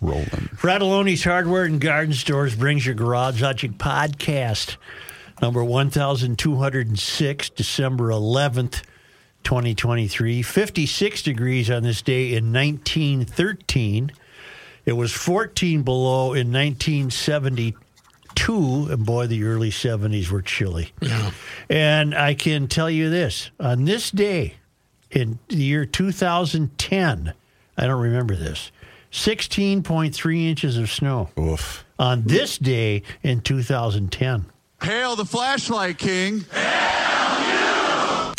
rolling. Fratallone's Hardware and Garden Stores brings your Garage Logic podcast, number 1206, December 11th, 2023. 56 degrees on this day in 1913. It was 14 below in 1972. And boy, the early 70s were chilly. Yeah. And I can tell you this on this day in the year 2010, I don't remember this, 16.3 inches of snow Oof. on this day in 2010. Hail the flashlight king.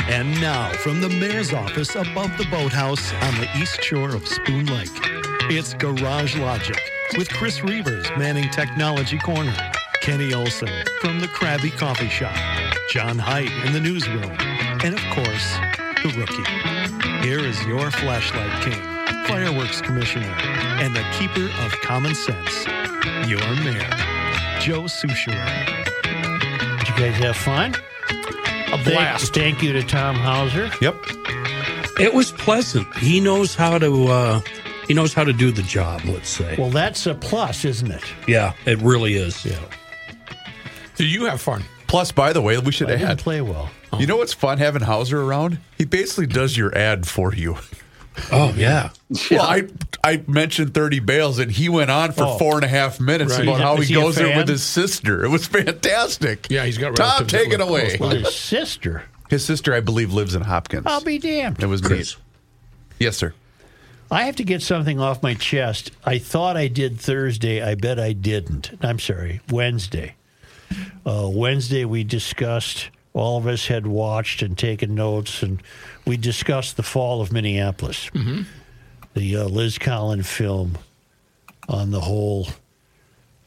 And now, from the mayor's office above the boathouse on the east shore of Spoon Lake, it's Garage Logic with Chris Reavers manning Technology Corner, Kenny Olson from the Krabby Coffee Shop, John Heidt in the newsroom, and of course, the rookie. Here is your flashlight king, fireworks commissioner, and the keeper of common sense, your mayor, Joe Soucheray. Did you guys have fun? A Thank, blast. thank you to Tom Hauser. Yep. It was pleasant. He knows how to. Uh, he knows how to do the job. Let's say. Well, that's a plus, isn't it? yeah, it really is. Yeah. Did you have fun? Plus, by the way, we should I didn't add. play well. You know what's fun having Hauser around? He basically does your ad for you. Oh yeah. Well, I I mentioned 30 bales, and he went on for Oh. four and a half minutes Right. about Is how he he goes there with his sister. It was fantastic. Yeah, he's got Tom, relatives take it away. close. His sister. His sister, I believe, lives in Hopkins. I'll be damned. It was Chris. neat. Yes, sir. I have to get something off my chest. I thought I did Thursday. I bet I didn't. I'm sorry, Wednesday. Uh, Wednesday, we discussed, all of us had watched and taken notes, and we discussed the fall of Minneapolis. The uh, Liz Collin film on the whole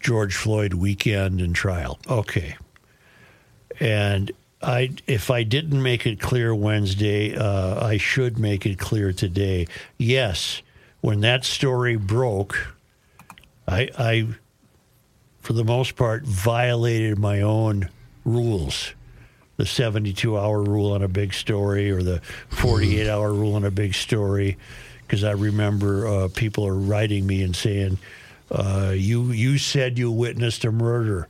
George Floyd weekend and trial. Okay. And I, if I didn't make it clear Wednesday, uh, I should make it clear today. Yes, when that story broke, I, I, for the most part, violated my own rules. The 72 hour rule on a big story or the 48 hour rule on a big story. Because I remember uh, people are writing me and saying, uh, you, you said you witnessed a murder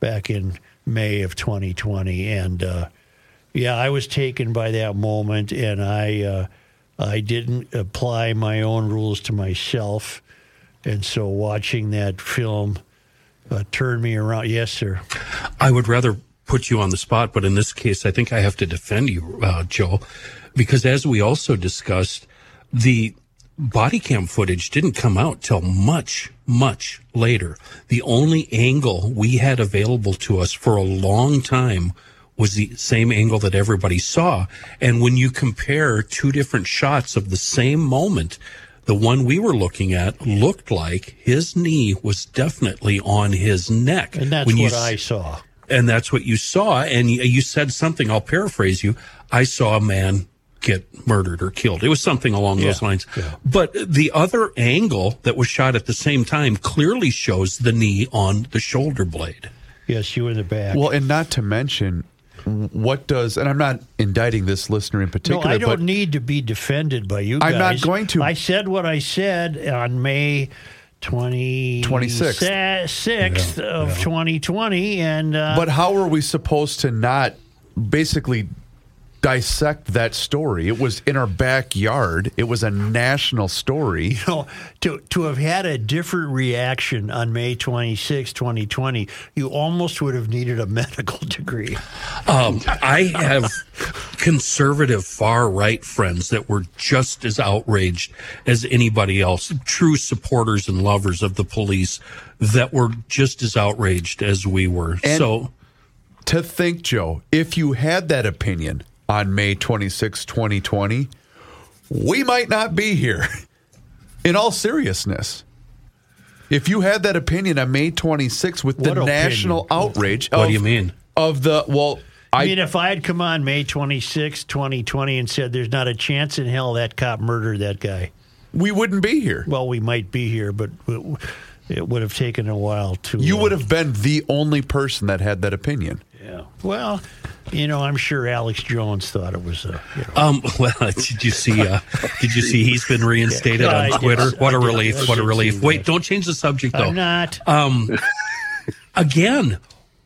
back in May of 2020. And uh, yeah, I was taken by that moment and I, uh, I didn't apply my own rules to myself. And so watching that film uh, turned me around. Yes, sir. I would rather put you on the spot, but in this case, I think I have to defend you, uh, Joe, because as we also discussed, the body cam footage didn't come out till much, much later. The only angle we had available to us for a long time was the same angle that everybody saw. And when you compare two different shots of the same moment, the one we were looking at looked like his knee was definitely on his neck. And that's When you what s- I saw. And that's what you saw. And you, you said something. I'll paraphrase you. I saw a man get murdered or killed. It was something along those lines. yeah. But the other angle that was shot at the same time clearly shows the knee on the shoulder blade. Yes, you were in the back. Well, and not to mention, what does, and I'm not indicting this listener in particular. no, particular, I don't but need to be defended by you I'm not going to. I said what I said on May 20, 26th. 6th of 2020. And uh, But how are we supposed to not basically dissect that story? It was in our backyard. It was a national story. you know, to to have had a different reaction on May 26, 2020, you almost would have needed a medical degree. Um, I have conservative far right friends that were just as outraged as anybody else, true supporters and lovers of the police that were just as outraged as we were. And- so To think, Joe, if you had that opinion on May 26, 2020, we might not be here. In all seriousness. If you had that opinion on May 26 with the What opinion? national outrage what of, do you mean? of the well I, I mean, if I had come on May 26, 2020, and said there's not a chance in hell that cop murdered that guy, we wouldn't be here. well, we might be here, but it- it would have taken a while to. You uh, would have been the only person that had that opinion. Yeah. Well, You know, I'm sure Alex Jones thought it was a. You know, Um, well, did you see? Uh, did you see? He's been reinstated Yeah, I on did. Twitter. What a I did. relief! What a relief! Wait, that. don't change the subject though. I'm not. Um, again,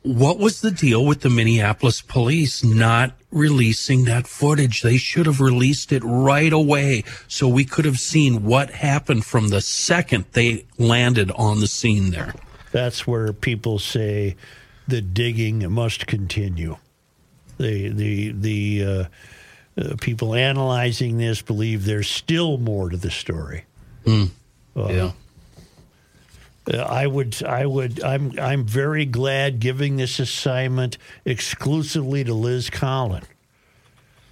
what was the deal with the Minneapolis police not releasing that footage? They should have released it right away so we could have seen what happened from the second they landed on the scene there. That's where people say the digging must continue. The the the uh, uh, people analyzing this believe there's still more to the story. yeah. Uh, I would, I would, I'm, I'm very glad giving this assignment exclusively to Liz Collin.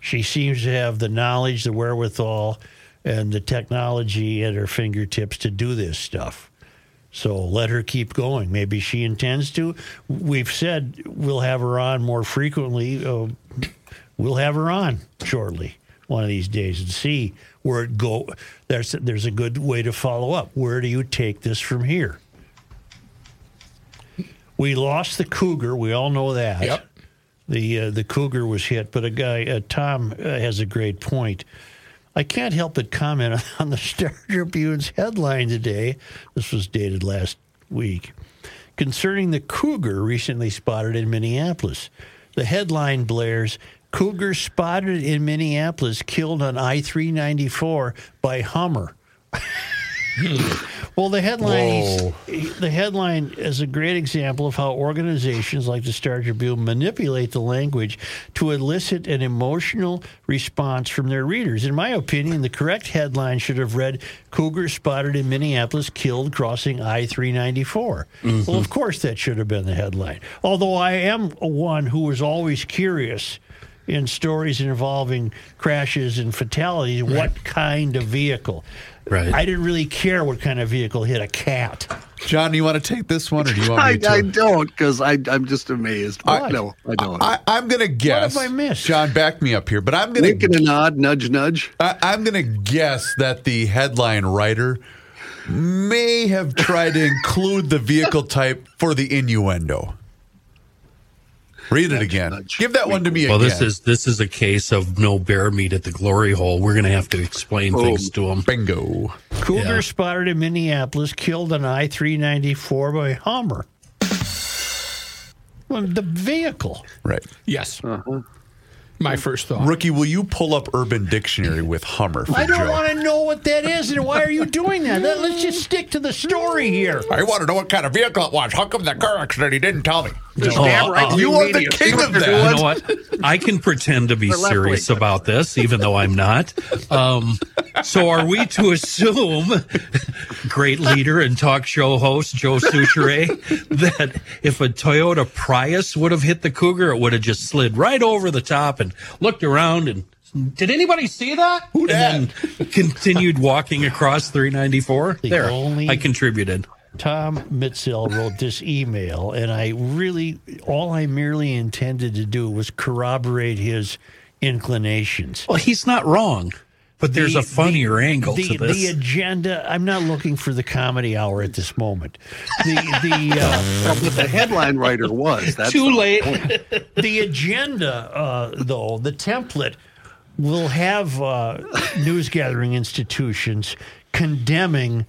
She seems to have the knowledge, the wherewithal, and the technology at her fingertips to do this stuff. So let her keep going. Maybe she intends to. We've said we'll have her on more frequently. Uh, we'll have her on shortly, one of these days, and see where it go. There's there's a good way to follow up. Where do you take this from here? We lost the cougar. We all know that. Yep. The uh, the cougar was hit, but a guy uh, Tom uh, has a great point. I can't help but comment on the Star Tribune's headline today. This was dated last week concerning the cougar recently spotted in Minneapolis. The headline blares Cougar spotted in Minneapolis killed on I 394 by Hummer. well, the headline the headline is a great example of how organizations like the Star Tribune manipulate the language to elicit an emotional response from their readers. In my opinion, the correct headline should have read Cougar spotted in Minneapolis killed crossing I 394. Well, of mm-hmm. course, that should have been the headline. Although I am one who was always curious in stories involving crashes and fatalities, what kind of vehicle? Right. I didn't really care what kind of vehicle hit a cat. John, you want to take this one, or do you want I, me to? I don't because I'm just amazed. What? Oh, no, I don't. I, I'm going to guess. What have I missed? John, back me up here, but I'm going Wink and to. a nod, nudge, nudge. I'm going to guess that the headline writer may have tried to include the vehicle type for the innuendo. Read it again. nudge. Give that one to me Well, again. this is this is a case of no bear meat at the glory hole. We're going to have to explain oh, things to them. bingo. Cougar Yeah. spotted in Minneapolis, killed on I 394 by Hummer. Well, the vehicle. Right. Yes. Uh-huh. My first thought. Rookie, will you pull up Urban Dictionary with Hummer for I don't want to know what that is, and why are you doing that? Let- Let's just stick to the story here. I want to know what kind of vehicle it was. How come the car accident he didn't tell me? Damn right, you you are the king of that. You know what? I can pretend to be serious wing. about this, even though I'm not. Um, so, are we to assume, great leader and talk show host Joe Soucheray, that if a Toyota Prius would have hit the Cougar, it would have just slid right over the top and looked around and did anybody see that? Who and then continued walking across 394. The there, only- I contributed. Tom Mitzel wrote this email, and I really, all I merely intended to do was corroborate his inclinations. Well, he's not wrong, but there's The- a funnier the- angle the, to this. The agenda. I'm not looking for the comedy hour at this moment. The the uh, But the headline writer was. That's Too late. point. the agenda, uh, though the template will have uh, news gathering institutions condemning.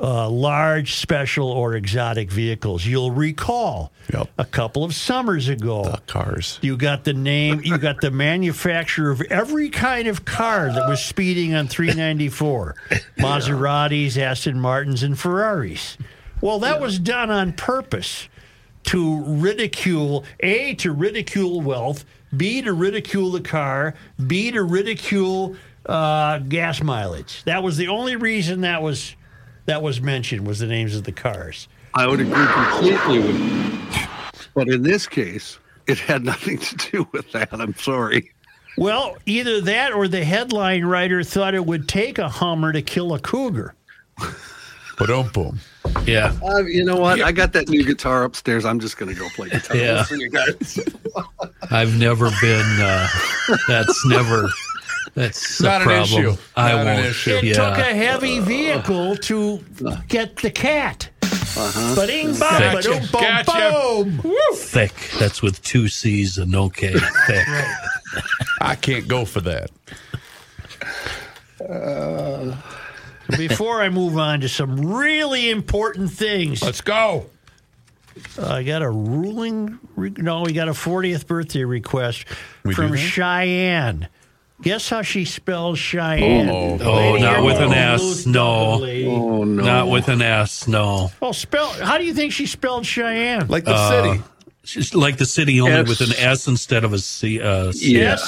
Uh, large, special, or exotic vehicles. You'll recall Yep. a couple of summers ago, The cars. You got the name, you got the manufacturer of every kind of car that was speeding on 394 Maseratis, Aston Martins, and Ferraris. Well, that was done on purpose to ridicule A, to ridicule wealth, B, to ridicule the car, B, to ridicule uh, gas mileage. That was the only reason that was that was mentioned was the names of the cars. I would agree completely with you. But in this case, it had nothing to do with that. I'm sorry. Well, either that or the headline writer thought it would take a Hummer to kill a cougar. But um boom. yeah. Uh, you know what? I got that new guitar upstairs. I'm just going to go play guitar Yeah. for you guys. I've never been. Uh, that's never. That's Not a an issue. I Not won't. issue. It Yeah. took a heavy vehicle to get the cat. Uh-huh. Ba-ding, bop, Gotcha. ba-doom, boom, Gotcha. boom. Thick. That's with two C's and no K. Thick. I can't go for that. Uh, before I move on to some really important things, Let's go. Uh, I got a ruling. Re- no, we got a 40th birthday request We from? Cheyenne. Guess how she spells Cheyenne? Oh. Oh, not with an S. No. Oh no! Not with an S. No. Well, spell. How do you think she spelled Cheyenne? Like the Uh, city. She's like the city only S. with an S instead of a C. S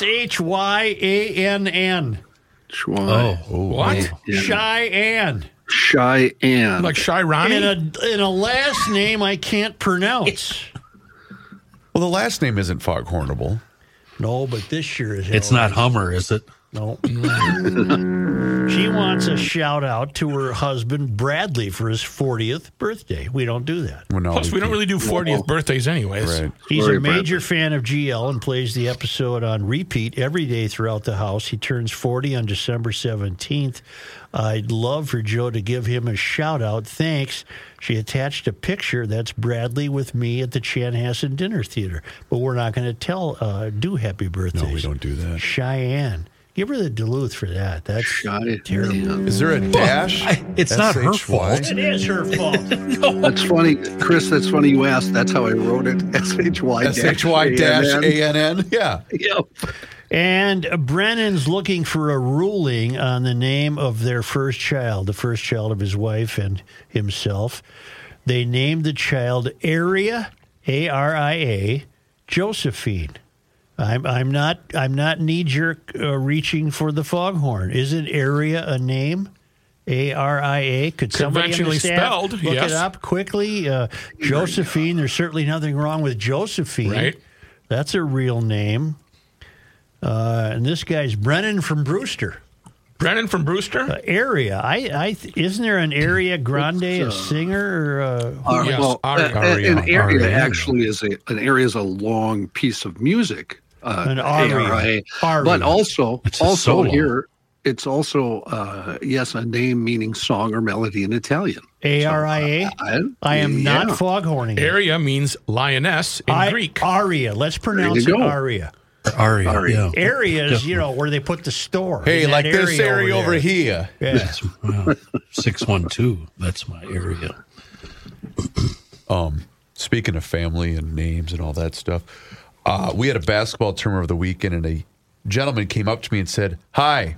H Y A N N. Uh, C. Yeah. S H Y A N N. Oh. What? Yeah. Cheyenne. Cheyenne. Like Shy In a in a last name I can't pronounce. Well, the last name isn't Foghornable. No, but this year is. It's not Hummer, is it? No. she wants a shout out to her husband Bradley for his 40th birthday. We don't do that. Well, no, Plus, we don't really do 40th birthdays anyways. Right. He's Sorry, a major fan of GL and plays the episode on repeat every day throughout the house. He turns 40 on December 17th. I'd love for Joe to give him a shout out. Thanks. She attached a picture that's Bradley with me at the Chanhassen Dinner Theater. But we're not going to tell, uh, do happy birthdays. No, we don't do that. Cheyenne. Give her the Duluth for that. That's Cheyenne. terrible. Is there a dash? it's not her fault. It is her fault. no. That's funny, Chris. That's funny you asked. That's how I wrote it. S H Y S H Y dash A N N. Yeah. Yep. And Brennan's looking for a ruling on the name of their first child, the first child of his wife and himself. They named the child Aria, A R I A, Josephine. I'm I'm not I'm not knee jerk uh, reaching for the foghorn. Isn't Area a name? A R I A. Could somebody in the spelled, look yes. it up quickly? Uh, Josephine. There's certainly nothing wrong with Josephine. Right? That's a real name. Uh, and this guy's Brennan from Brewster Brennan from Brewster? uh, area. I, I th- isn't there an area grande, a singer? Or, uh, Uh, Yes, well, aria. uh, an area Aria. actually is a an area is a long piece of music. Uh, An aria. ARIA. Aria. But also, It's also here, it's also uh, yes, a name meaning song or melody in Italian. A R I A. I, I am not yeah. foghorning. it. Area means lioness in I- Greek. Aria. Let's pronounce it aria. Aria. Aria. Yeah. Area is, you know, where they put the store. Hey, like that this area over there. here. Yeah. Wow. 612. That's my area. Um, speaking of family and names and all that stuff, uh, we had a basketball tournament of the weekend, and a gentleman came up to me and said, "Hi,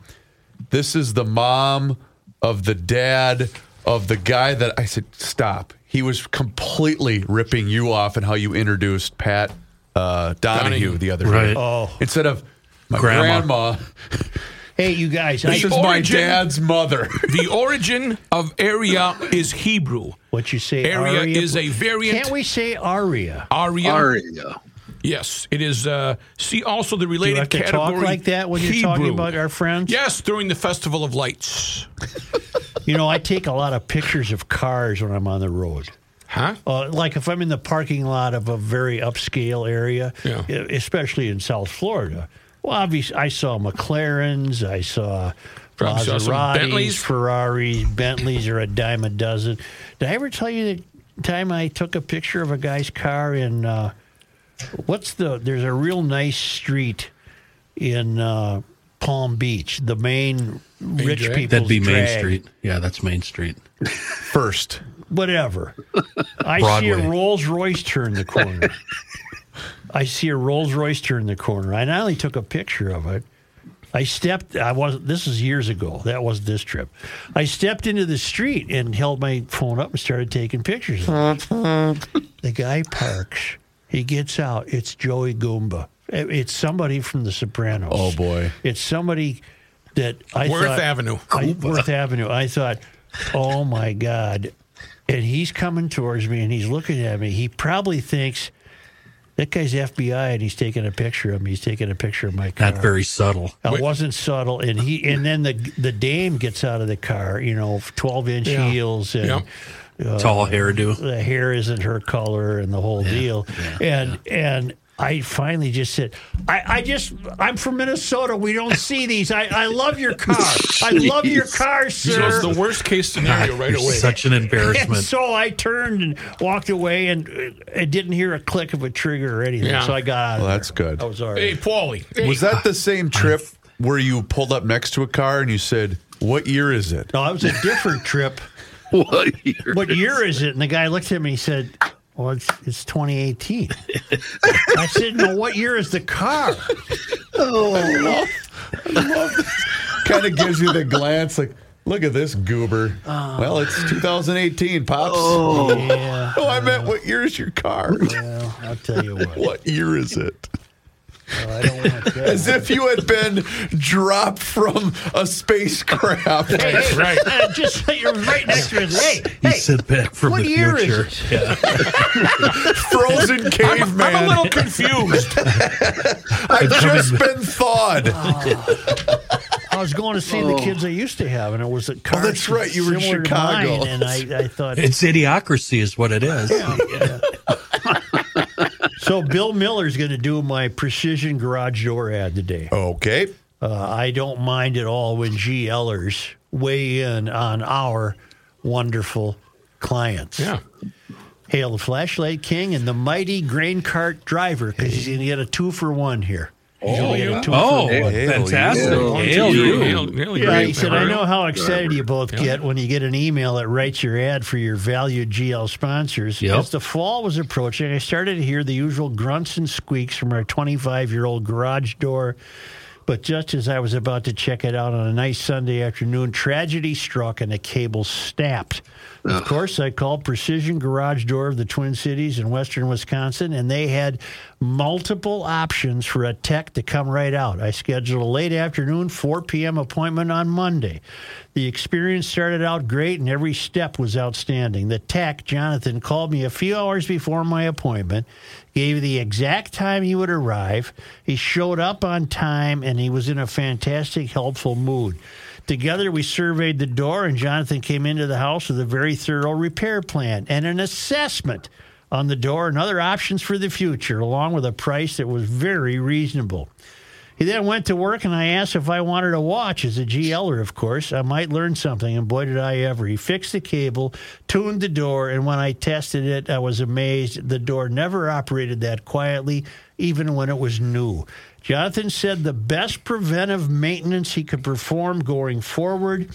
this is the mom of the dad of the guy that." I said, "Stop." He was completely ripping you off and how you introduced Pat uh, Donahue, Donahue. the other Right. day. Oh. Instead of my Grandma. grandma, Hey, you guys. I, this is my dad's mother. the origin of area is Hebrew. what you say? Area aria? is a variant. Can't we say aria? Aria. Aria. Yes, it is. Uh, see also the Do related you have to category. talk like that when you're talking about our friends? Yes, during the Festival of Lights. You know, I take a lot of pictures of cars when I'm on the road. Huh? Uh, like if I'm in the parking lot of a very upscale area, Yeah. especially in South Florida. Well, obviously, I saw McLarens, I saw Probably saw Maseratis, Bentleys. Ferraris, Bentleys are a dime a dozen. Did I ever tell you the time I took a picture of a guy's car in uh, what's the? There's a real nice street in uh, Palm Beach, the main rich people. That'd be Main Street. Yeah, that's Main Street. First, whatever. I see a Rolls Royce turn the corner. I see a Rolls Royce turn the corner. I not only took a picture of it, I stepped. I was. This is years ago. That was this trip. I stepped into the street and held my phone up and started taking pictures. the guy parks. He gets out. It's Joey Goomba. It's somebody from The Sopranos. Oh, boy. It's somebody that I Worth thought, Avenue. I, Worth Avenue. I thought, oh my God. And he's coming towards me and he's looking at me. He probably thinks that guy's FBI and he's taking a picture of me. He's taking a picture of my car. Not very subtle. I wasn't subtle, and he and then the the dame gets out of the car, you know, twelve inch Yeah. heels, and Yep. Tall hairdo. the hair isn't her color, and the whole deal. And and I finally just said, I, I just, I'm from Minnesota. We don't see these. I, I love your car. I love your car, So sir. it's the worst case scenario right away. Such an And embarrassment. so I turned and walked away, and uh, I didn't hear a click of a trigger or anything. Yeah. So I got out. of Well, there. that's good. I was all right. hey, Paulie. Hey, Was that the same trip where you pulled up next to a car and you said, "What year is it?" No, it was a different trip. What year? What year is it? And the guy looked at me and he said, Well, it's, it's 2018. I said, No, what year is the car? Oh, kind of gives you the glance like, "Look at this goober." Oh. well, it's 2018, pops. Oh. Yeah, oh, I meant, what year is your car? well, I'll tell you what. what year is it? I don't want that. As if you had been dropped from a spacecraft. Hey, hey, right. uh, just you're right next to it. Hey, He hey, said back from what the year is future. it? Frozen caveman. I'm a little confused. I've just been thawed. I was going to see the kids I used to have, and it was a car. Oh, that's right, you were in Chicago. mine, and I, I thought, It's idiocracy, is what it is. So Bill Miller's going to do my precision garage door ad today. Okay. Uh, I don't mind at all when GLers weigh in on our wonderful clients. Yeah. Hail the Flashlight King and the mighty grain cart driver because he's going to get a two for one here. He's oh, gonna get a two Oh, for one. fantastic. you. Hail you. Hail- hail you. Yeah, he said, I know how excited you both get when you get an email that writes your ad for your valued GL sponsors. Yep. As the fall was approaching, I started to hear the usual grunts and squeaks from our 25 year old garage door. But just as I was about to check it out on a nice Sunday afternoon, tragedy struck and the cable snapped. Of course, I called Precision Garage Door of the Twin Cities in western Wisconsin, and they had multiple options for a tech to come right out. I scheduled a late afternoon, 4 p.m. appointment on Monday. The experience started out great, and every step was outstanding. The tech, Jonathan, called me a few hours before my appointment, gave the exact time he would arrive. He showed up on time, and he was in a fantastic, helpful mood. Together, we surveyed the door, and Jonathan came into the house with a very thorough repair plan and an assessment on the door and other options for the future, along with a price that was very reasonable. He then went to work, and I asked if I wanted a watch. As a GLer, of course, I might learn something, and boy, did I ever. He fixed the cable, tuned the door, and when I tested it, I was amazed. The door never operated that quietly, even when it was new. Jonathan said the best preventive maintenance he could perform going forward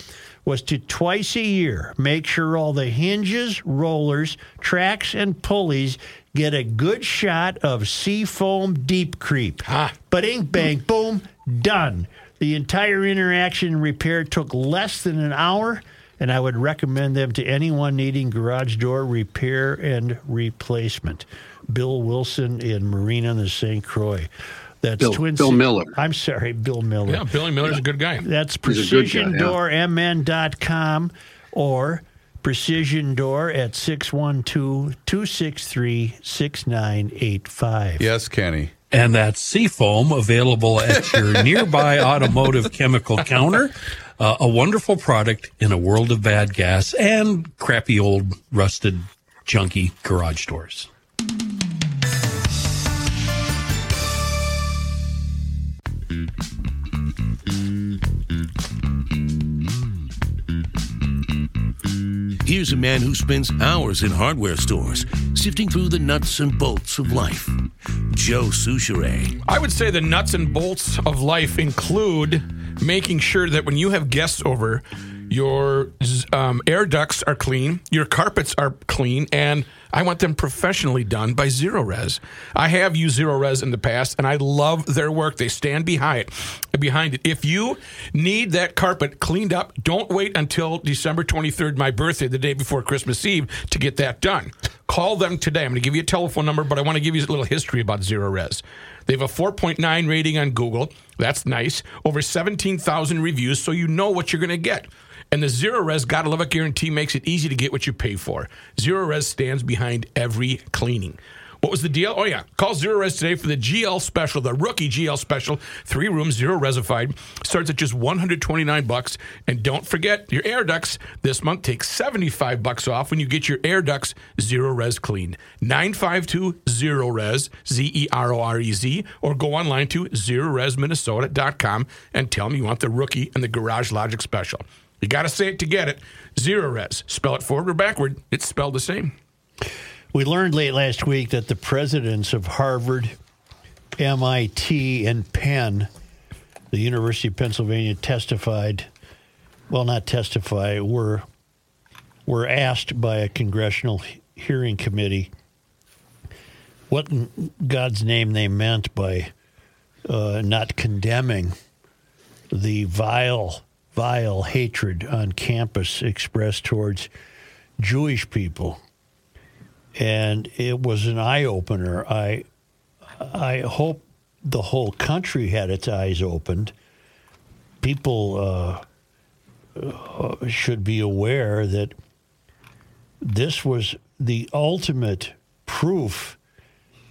was to twice a year make sure all the hinges, rollers, tracks, and pulleys get a good shot of seafoam deep creep. But ink bang, boom, done. The entire interaction and repair took less than an hour, and I would recommend them to anyone needing garage door repair and replacement. Bill Wilson in Marine on the St. Croix. That's Bill- Twin Bill Ci- Miller. I'm sorry, Bill Miller. Yeah, Billy Miller's a good guy. That's He's a good guy, yeah. precisiondoormn.com or precision door at 612-263-6985. Yes, Kenny. And that's Seafoam available at your nearby automotive chemical counter. Uh, a wonderful product in a world of bad gas and crappy old rusted junky garage doors. Here's a man who spends hours in hardware stores sifting through the nuts and bolts of life. Joe Soucheray. I would say the nuts and bolts of life include making sure that when you have guests over, your um, air ducts are clean, your carpets are clean, and I want them professionally done by Zerorez. I have used Zerorez in the past, and I love their work. They stand behind it. Behind it. If you need that carpet cleaned up, don't wait until December 23rd, my birthday, the day before Christmas Eve, to get that done. Call them today. I'm going to give you a telephone number, but I want to give you a little history about Zerorez. They have a 4.9 rating on Google. That's nice. Over 17,000 reviews, so you know what you're going to get. And the Zerorez Gotta Love It guarantee makes it easy to get what you pay for. Zerorez stands behind every cleaning. What was the deal? Oh, yeah. Call Zerorez today for the GL special, the rookie GL special. Three rooms, zero resified. Starts at just 129 bucks. And don't forget your air ducts. This month takes 75 bucks off when you get your air ducts zero res cleaned. 952 Zerorez, Z E R O R E Z, or go online to zerorezminnesota.com and tell them you want the rookie and the Garage Logic special. You got to say it to get it. Zerorez. Spell it forward or backward. It's spelled the same. We learned late last week that the presidents of Harvard, MIT, and Penn, the University of Pennsylvania, testified. Well, not testify. Were were asked by a congressional hearing committee what in God's name they meant by uh, not condemning the vile, vile hatred on campus expressed towards Jewish people and it was an eye opener. I I hope the whole country had its eyes opened. People uh, uh, should be aware that this was the ultimate proof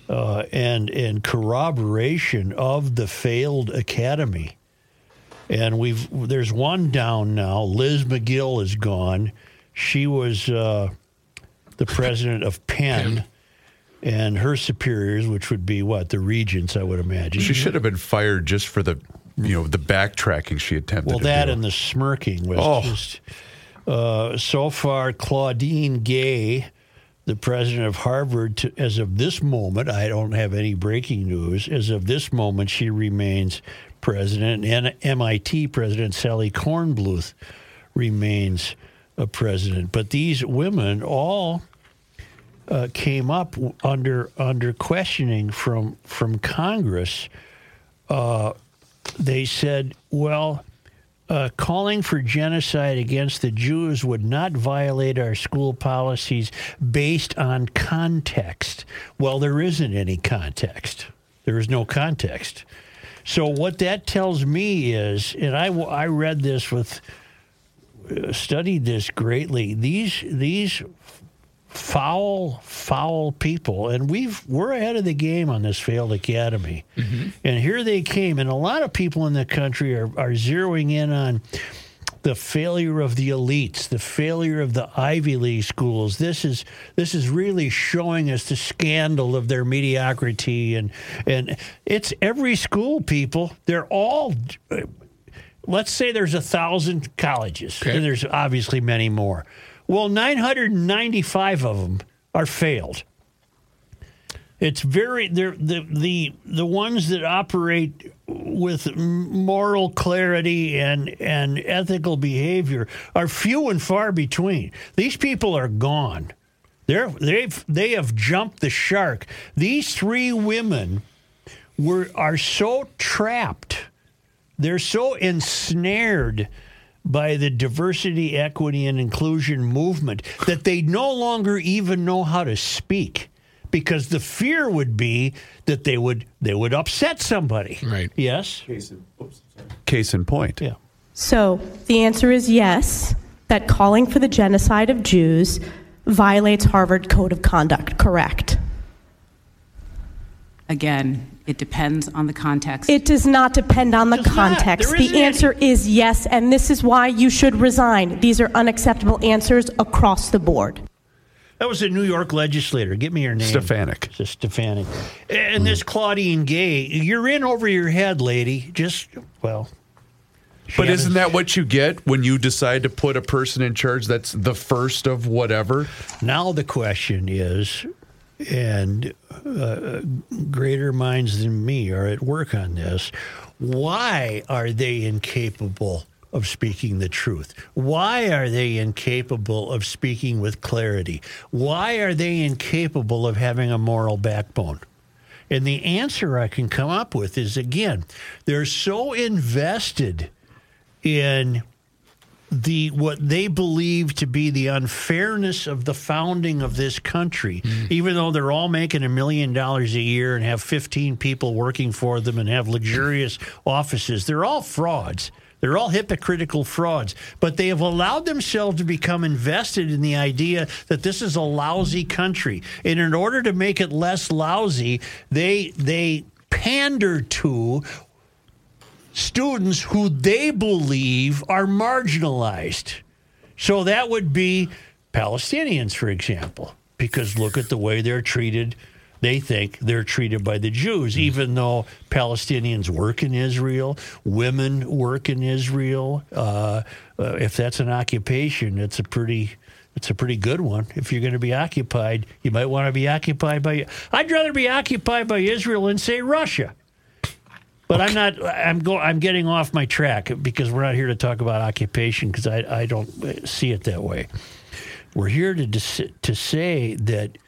uh, and and corroboration of the failed academy. And we've there's one down now. Liz Magill is gone. She was uh, the president of Penn, and her superiors, which would be what the regents, I would imagine. She should have been fired just for the, you know, the backtracking she attempted. Well, that and the smirking was Oh. just. Uh, so far, Claudine Gay, the president of Harvard, to, as of this moment, I don't have any breaking news. As of this moment, she remains president, and MIT president Sally Kornbluth remains a president. But these women all uh, came up under under questioning from from Congress. Uh, they said, "Well, uh, calling for genocide against the Jews would not violate our school policies based on context." Well, there isn't any context. There is no context. So what that tells me is, and I, I read this with uh, studied this greatly. These these foul foul people and we've we're ahead of the game on this failed academy and here they came and a lot of people in the country are, are zeroing in on the failure of the elites the failure of the ivy league schools this is this is really showing us the scandal of their mediocrity and and it's every school people they're all let's say there's a thousand colleges, Okay. and there's obviously many more. Well, 995 of them are failed. It's very the the the ones that operate with moral clarity and and ethical behavior are few and far between. These people are gone. They're they've they have jumped the shark. These three women were are so trapped they're so ensnared by the diversity, equity, and inclusion movement that they no longer even know how to speak because the fear would be that they would they would upset somebody. Right. Yes. Case in point. Yeah. So the answer is yes, that calling for the genocide of Jews violates Harvard Code of Conduct, correct? Again, it depends on the context. It does not depend on the context. The isn't any- answer is yes, and this is why you should resign. These are unacceptable answers across the board. That was a New York legislator. Give me your name. Stefanik. It's Stefanik. And this Claudine Gay, you're in over your head, lady. Just well. But isn't that what you get when you decide to put a person in charge that's the first of whatever? Now the question is, and uh, greater minds than me are at work on this. Why are they incapable of speaking the truth? Why are they incapable of speaking with clarity? Why are they incapable of having a moral backbone? And the answer I can come up with is again, they're so invested in the what they believe to be the unfairness of the founding of this country, mm. even though they're all making a million dollars a year and have 15 people working for them and have luxurious offices, they're all frauds. They're all hypocritical frauds, but they have allowed themselves to become invested in the idea that this is a lousy country. And in order to make it less lousy, they they pander to students who they believe are marginalized. So that would be Palestinians, for example, because look at the way they're treated. They think they're treated by the Jews, even though Palestinians work in Israel, women work in Israel. Uh, uh, if that's an occupation, it's a pretty it's a pretty good one. If you're going to be occupied, you might want to be occupied by. I'd rather be occupied by Israel than say Russia. But I'm not. I'm go. I'm getting off my track because we're not here to talk about occupation because I, I don't see it that way. We're here to dis- to say that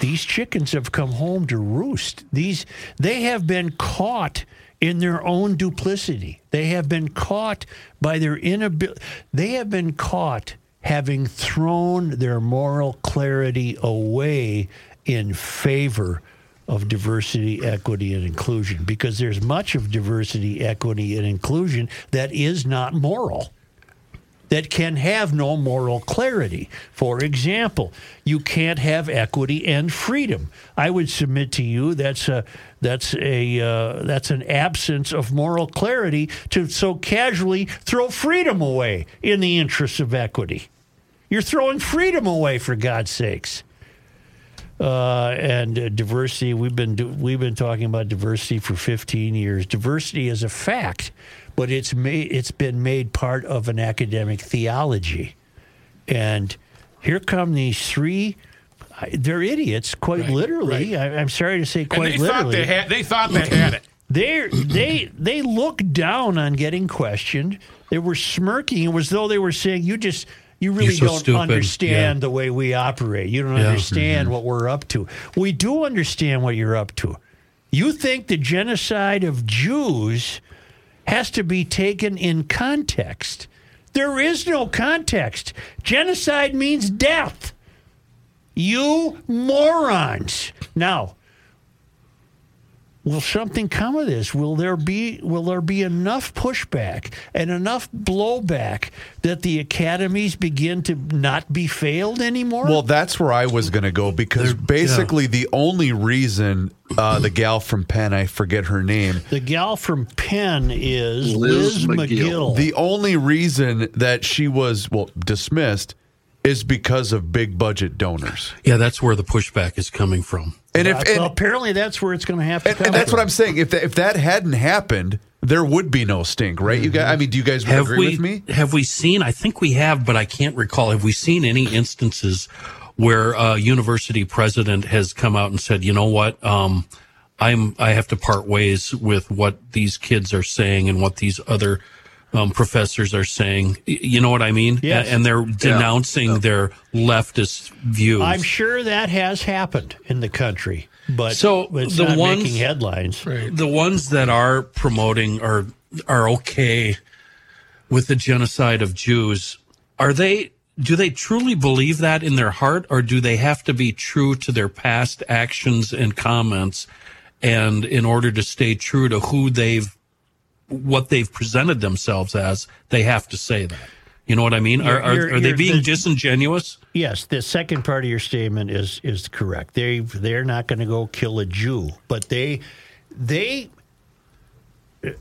these chickens have come home to roost. These they have been caught in their own duplicity. They have been caught by their inability. They have been caught having thrown their moral clarity away in favor of diversity, equity, and inclusion because there's much of diversity, equity, and inclusion that is not moral, that can have no moral clarity. For example, you can't have equity and freedom. I would submit to you that's a that's a uh, that's an absence of moral clarity to so casually throw freedom away in the interests of equity. You're throwing freedom away for God's sakes uh, and uh, diversity. We've been do, we've been talking about diversity for 15 years. Diversity is a fact, but it's made it's been made part of an academic theology, and here come these three. They're idiots, quite Right, literally. right. I, I'm sorry to say, And quite they literally. thought they had. They thought they had it. They they they look down on getting questioned. They were smirking. It was though they were saying, "You just you really so don't stupid." understand Yeah. the way we operate. You don't Yeah. Mm-hmm. understand what we're up to. We do understand what you're up to. You think the genocide of Jews has to be taken in context. There is no context. Genocide means death. You morons. Now, will something come of this? Will there be will there be enough pushback and enough blowback that the academies begin to not be failed anymore? Well, that's where I was going to go because basically the only reason uh, the gal from Penn, I forget her name, the gal from Penn is Liz Liz, Magill. Magill. the only reason that she was well dismissed is because of big budget donors. Yeah, that's where the pushback is coming from. And if and, well, apparently that's where it's going to happen. and, and that's what. I'm saying. If that, if that hadn't happened, there would be no stink, right? You guys, I mean, do you guys Have agree we with me? have we seen? I think we have, but I can't recall. Have we seen any instances where a university president has come out and said, "You know what? Um, I'm I have to part ways with what these kids are saying and what these other." Um, professors are saying, you know what I mean, Yes. and they're denouncing their leftist views. I'm sure that has happened in the country, but So, it's the not ones- making headlines. the ones that are promoting are are okay with the genocide of Jews. Are they? Do they truly believe that in their heart, or do they have to be true to their past actions and comments? And in order to stay true to who they've, what they've presented themselves as, they have to say that. You know what I mean? Are, You're- are, you're- are they being the- disingenuous? Yes, the second part of your statement is is correct. They they're not going to go kill a Jew, but they they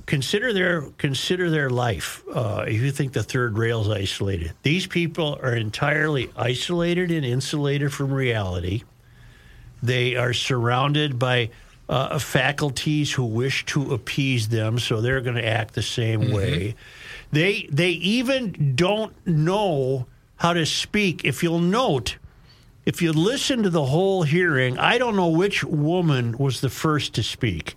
consider their consider their life. Uh, if you think the third rail is isolated, these people are entirely isolated and insulated from reality. They are surrounded by uh, faculties who wish to appease them, so they're going to act the same way. They they even don't know how to speak. If you'll note, if you listen to the whole hearing, I don't know which woman was the first to speak.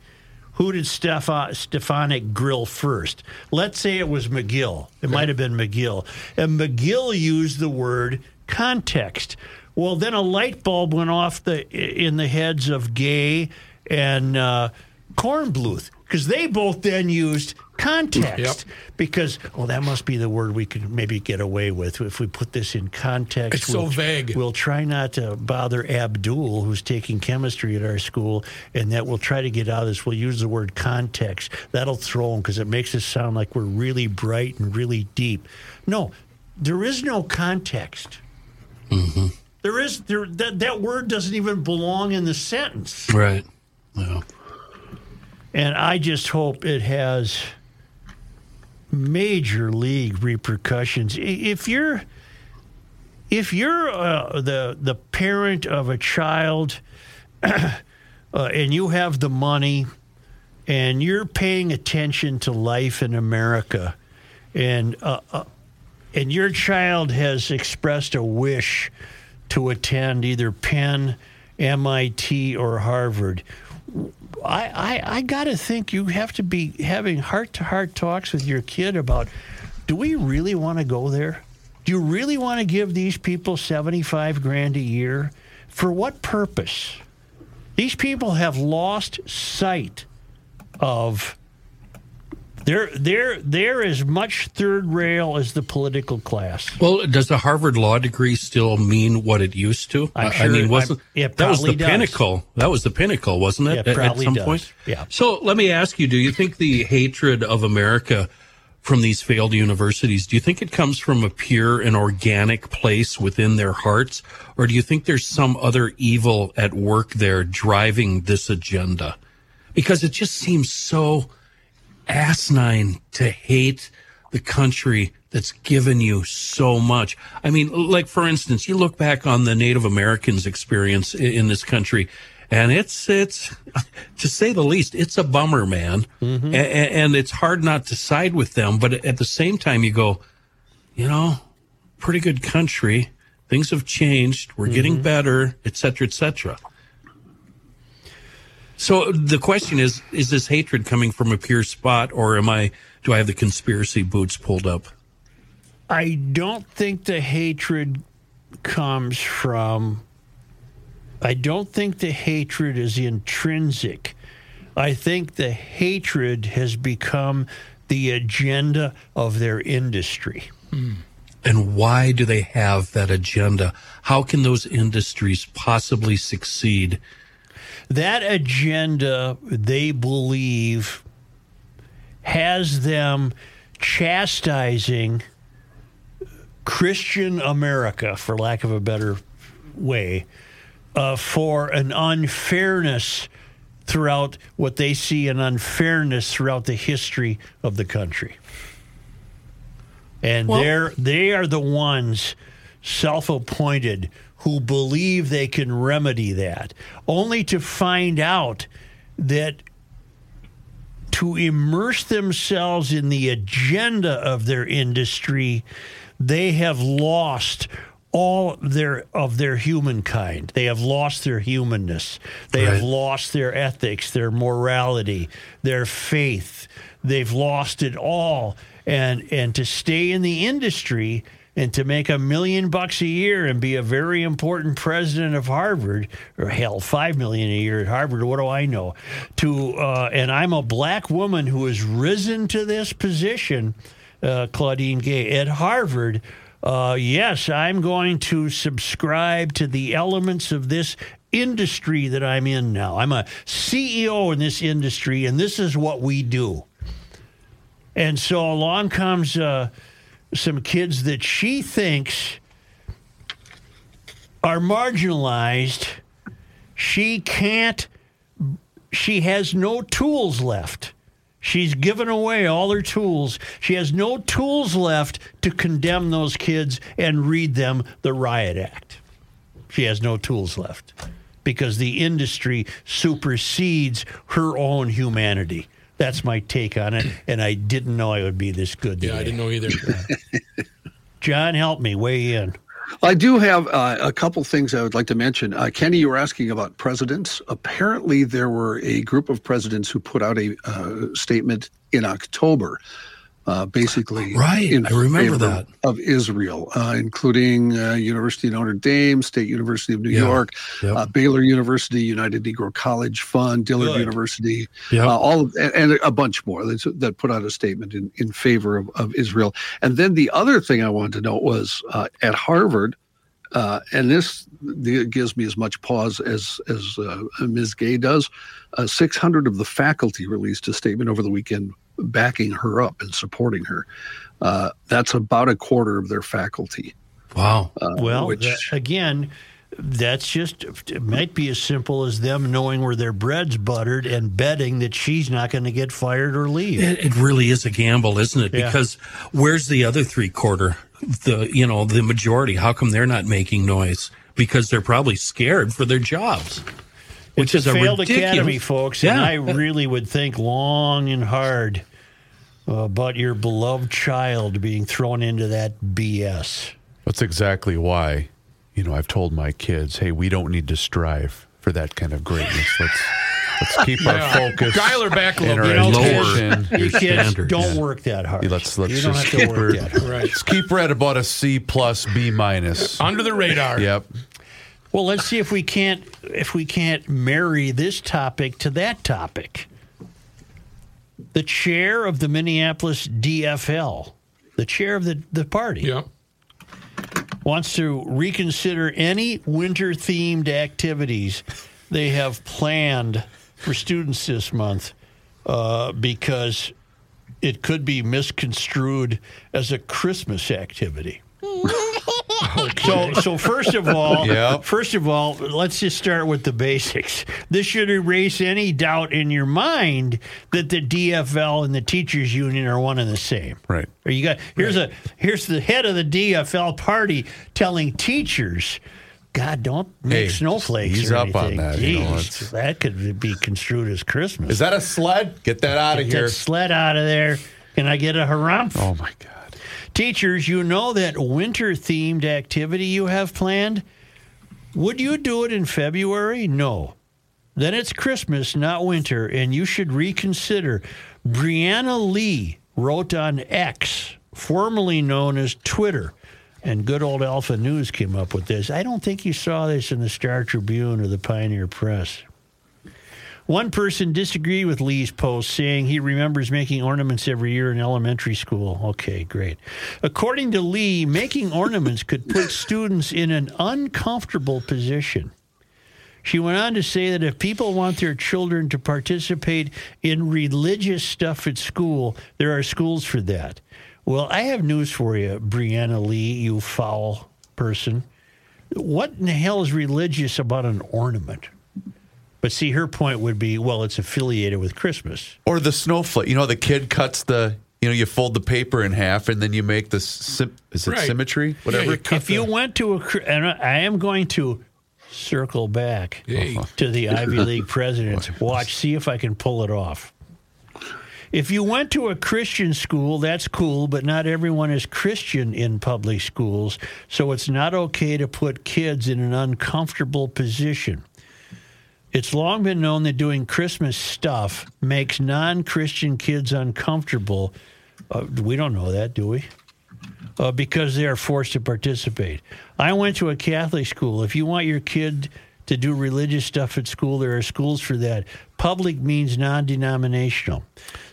Who did Steph- Stefanik grill first? Let's say it was Magill. It might have been Magill. And Magill used the word context. Well, then a light bulb went off the in the heads of Gay and uh, Kornbluth. because they both then used context Yep. because well that must be the word we could maybe get away with if we put this in context It's so vague. we'll try not to bother abdul who's taking chemistry at our school and that we'll try to get out of this we'll use the word context that'll throw him because it makes us sound like we're really bright and really deep no there is no context there is there that, that word doesn't even belong in the sentence Right. Yeah. and I just hope it has major league repercussions. If you're if you're uh, the the parent of a child uh, and you have the money and you're paying attention to life in America and uh, uh, and your child has expressed a wish to attend either Penn, MIT, or Harvard. I, I, I got to think you have to be having heart to heart talks with your kid about do we really want to go there? Do you really want to give these people 75 grand a year? For what purpose? These people have lost sight of they're they're they're as much third rail as the political class. Well, does a Harvard law degree still mean what it used to? I'm I- mean, wasn't that was the does. pinnacle? That was the pinnacle, wasn't it? Yeah, at- at some does. point. Yeah. So let me ask you: Do you think the hatred of America from these failed universities? Do you think it comes from a pure and organic place within their hearts, or do you think there's some other evil at work there driving this agenda? Because it just seems so asinine to hate the country that's given you so much. I mean, like for instance, you look back on the Native Americans' experience in this country, and it's it's to say the least, it's a bummer, man. Mm-hmm. A- a- and it's hard not to side with them, but at the same time, you go, you know, pretty good country. Things have changed. We're getting mm-hmm. better, et cetera, et cetera. So the question is: Is this hatred coming from a pure spot, or am I? Do I have the conspiracy boots pulled up? I don't think the hatred comes from. I don't think the hatred is intrinsic. I think the hatred has become the agenda of their industry. Hmm. And why do they have that agenda? How can those industries possibly succeed? That agenda, they believe, has them chastising Christian America, for lack of a better way, uh, for an unfairness throughout what they see an unfairness throughout the history of the country. And Well- they're they are the ones self-appointed who believe they can remedy that, only to find out that to immerse themselves in the agenda of their industry, they have lost all their of their humankind. They have lost their humanness. They have lost their ethics, their morality, their faith. They've lost it all. And and to stay in the industry and to make a million bucks a year and be a very important president of Harvard, or hell, five million a year at Harvard, what do I know? To uh, and I'm a black woman who has risen to this position, uh, Claudine Gay at Harvard. Uh, yes, I'm going to subscribe to the elements of this industry that I'm in now. I'm a CEO in this industry, and this is what we do. And so along comes uh, some kids that she thinks are marginalized. She can't, she has no tools left. She's given away all her tools. She has no tools left to condemn those kids and read them the Riot Act. She has no tools left because the industry supersedes her own humanity. That's my take on it, and I didn't know I would be this good. Yeah, I didn't know either. John, help me. Weigh in. I do have uh, a couple things I would like to mention. Uh, Kenny, you were asking about presidents. Apparently, there were a group of presidents who put out a uh, statement in October uh, basically Right, in I remember favor that. of Israel, uh, including uh, University of Notre Dame, State University of New Yeah, York, yep. uh, Baylor University, United Negro College Fund, Dillard Good. University, Yep. uh, all of, and, and a bunch more that, that put out a statement in, in favor of, of Israel. And then the other thing I wanted to note was uh, at Harvard, uh, and this the- gives me as much pause as as uh, Ms. Gay does. Uh, 600 of the faculty released a statement over the weekend backing her up and supporting her. Uh, that's about a quarter of their faculty. Wow. Uh, Well, which that- again, that's just it might be as simple as them knowing where their bread's buttered and betting that she's not going to get fired or leave. It, it really is a gamble, isn't it? Yeah. Because where's the other three quarter? The you know the majority. How come they're not making noise? Because they're probably scared for their jobs. Which it's is a a failed ridiculous- academy, folks, and Yeah. I really would think long and hard Uh, about your beloved child being thrown into that BS. That's exactly why, you know, I've told my kids, hey, we don't need to strive for that kind of greatness. Let's let's keep our focus. Dial her back a and little bit. education. Your kids don't Yeah. work that hard. Let's let's you don't just have keep to her. that hard. Right. Let's keep her at about a C plus B minus. Under the radar. Yep. Well, let's see if we can't if we can't marry this topic to that topic. The chair of the Minneapolis DFL, the chair of the, the party, Yeah. wants to reconsider any winter themed activities they have planned for students this month uh, because it could be misconstrued as a Christmas activity. So, so first of all, Yep. first of all, let's just start with the basics. This should erase any doubt in your mind that the DFL and the teachers union are one and the same. Right. Or you got here's a here's the head of the DFL party telling teachers, God, don't make Hey, snowflakes. he's up on anything." that, you know, Jeez, that could be construed as Christmas. Is that a sled? Get that out of Get here. sled out of there. Can I get a harumph? Oh my God. Teachers, you know that winter themed activity you have planned? Would you do it in February? No. Then it's Christmas, not winter, and you should reconsider. Briana Lee wrote on X, formerly known as Twitter, and good old Alpha News came up with this. I don't think you saw this in the Star Tribune or the Pioneer Press. One person disagreed with Lee's post, saying he remembers making ornaments every year in elementary school. Okay, great. According to Lee, making ornaments could put students in an uncomfortable position. She went on to say that if people want their children to participate in religious stuff at school, there are schools for that. Well, I have news for you, Briana Lee, you foul person. What in the hell is religious about an ornament? But see, her point would be, well, it's affiliated with Christmas. Or the snowflake. You know, the kid cuts the. You know, you fold the paper in half, and then you make the sim- is it Right. symmetry? Whatever. you cut if you went to a, Chr- and I am going to circle back Hey. Uh-huh. to the Ivy League presidents. Watch, see if I can pull it off. If you went to a Christian school, that's cool, but not everyone is Christian in public schools, so it's not okay to put kids in an uncomfortable position. It's long been known that doing Christmas stuff makes non Christian kids uncomfortable. Uh, we don't know that, do we? uh, because they are forced to participate. I went to a Catholic school. If you want your kid to do religious stuff at school, there are schools for that. Public means non denominational.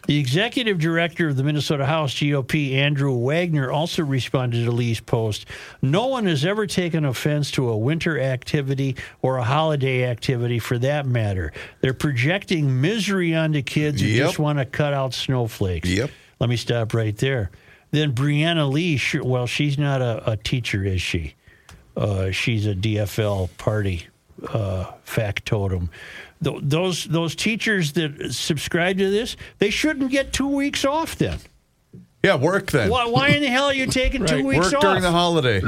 The executive director of the Minnesota House GOP, Andrew Wagner, also responded to Lee's post. No one has ever taken offense to a winter activity or a holiday activity for that matter. They're projecting misery onto kids who Yep. just want to cut out snowflakes. Yep. Let me stop right there. Then Briana Lee, well, she's not a, a teacher, is she? Uh, she's a DFL party uh, factotum. Th- those those teachers that subscribe to this, they shouldn't get two weeks off. Then Yeah, work then. why, why in the hell are you taking two weeks Work off? during the holiday.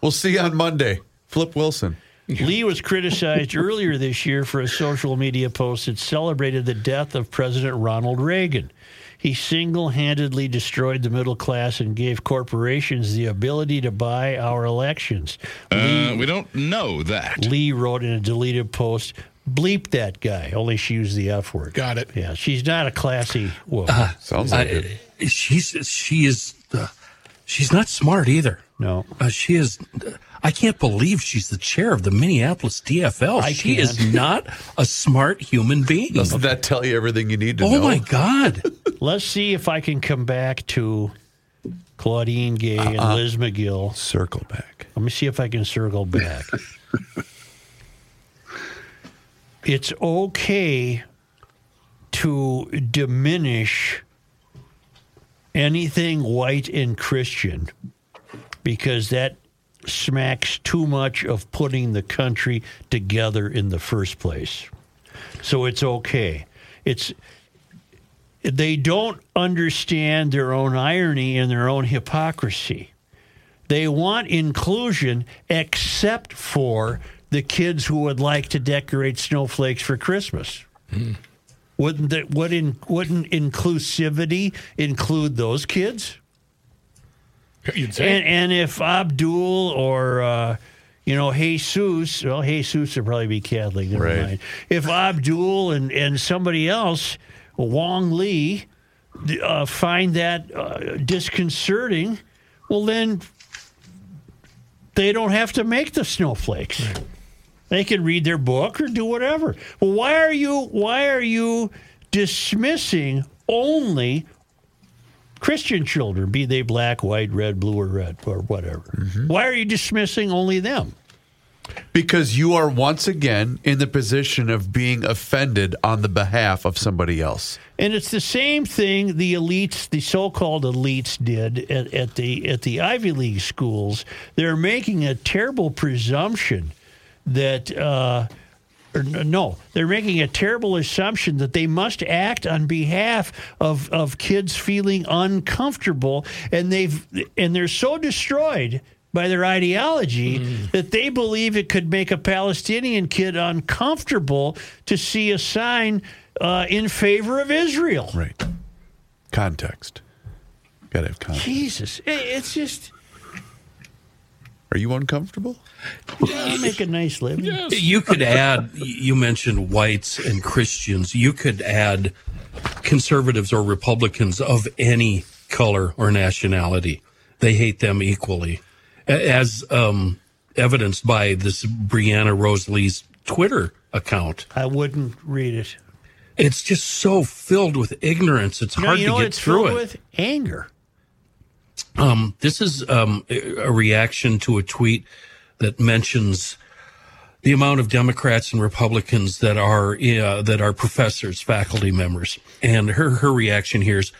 We'll see you on Monday. Flip Wilson. Lee was criticized earlier this year for a social media post that celebrated the death of President Ronald Reagan. He single handedly destroyed the middle class and gave corporations the ability to buy our elections. Uh, we don't know that. Lee wrote in a deleted post, bleep that guy. Only she used the F word. Got it. Yeah, she's not a classy woman. Sounds like I- it. she's she is uh, she's not smart either. no. Uh, she is. I can't believe she's the chair of the Minneapolis DFL. I she is can't. not a smart human being. Doesn't that tell you everything you need to oh know? Oh my God! Let's see if I can come back to Claudine Gay and Uh-uh. Liz Magill. Circle back. Let me see if I can circle back. it's okay to diminish anything white and Christian because that smacks too much of putting the country together in the first place. So it's okay. It's they don't understand their own irony and their own hypocrisy. They want inclusion except for the kids who would like to decorate snowflakes for Christmas. Wouldn't that would in, wouldn't inclusivity include those kids? You'd say. And and if Abdul or uh, you know Jesus, well Jesus would probably be Catholic. Never Right. mind. If Abdul and and somebody else, Wong Lee, uh, find that uh, disconcerting, well then they don't have to make the snowflakes. They can read their book or do whatever. Well, why are you why are you dismissing only Christian children, be they black, white, red, blue, or red, or whatever? Mm-hmm. Why are you dismissing only them? Because you are once again in the position of being offended on the behalf of somebody else. And it's the same thing the elites, the so-called elites, did at, at the at the Ivy League schools. They're making a terrible presumption that. Uh, or no, they're making a terrible assumption that they must act on behalf of, of kids feeling uncomfortable, and they've and they're so destroyed by their ideology that they believe it could make a Palestinian kid uncomfortable to see a sign uh, in favor of Israel. Right. Context. Got to have context. Jesus, it's just Are you uncomfortable? you make a nice living. Yes. You could add. You mentioned whites and Christians. You could add conservatives or Republicans of any color or nationality. They hate them equally, as um, evidenced by this Briana Rosely's Twitter account. I wouldn't read it. It's just so filled with ignorance. It's No, hard you to get what it's through filled it. with anger. Um, this is um, a reaction to a tweet that mentions the amount of Democrats and Republicans that are uh, that are professors, faculty members, and her her reaction here is,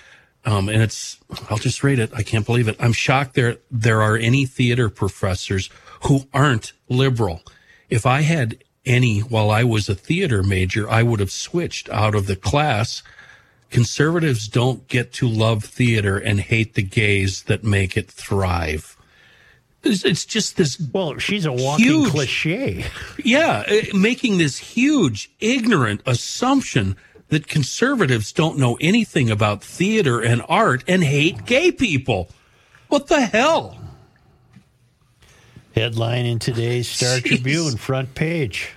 um, and it's I'll just read it. I can't believe it. I'm shocked there there are any theater professors who aren't liberal. If I had any while I was a theater major, I would have switched out of the class conservatives don't get to love theater and hate the gays that make it thrive. It's, it's just this. Well, she's a walking huge, cliche. Yeah, uh, making this huge, ignorant assumption that conservatives don't know anything about theater and art and hate gay people. What the hell? Headline in today's Star Jeez. Tribune front page.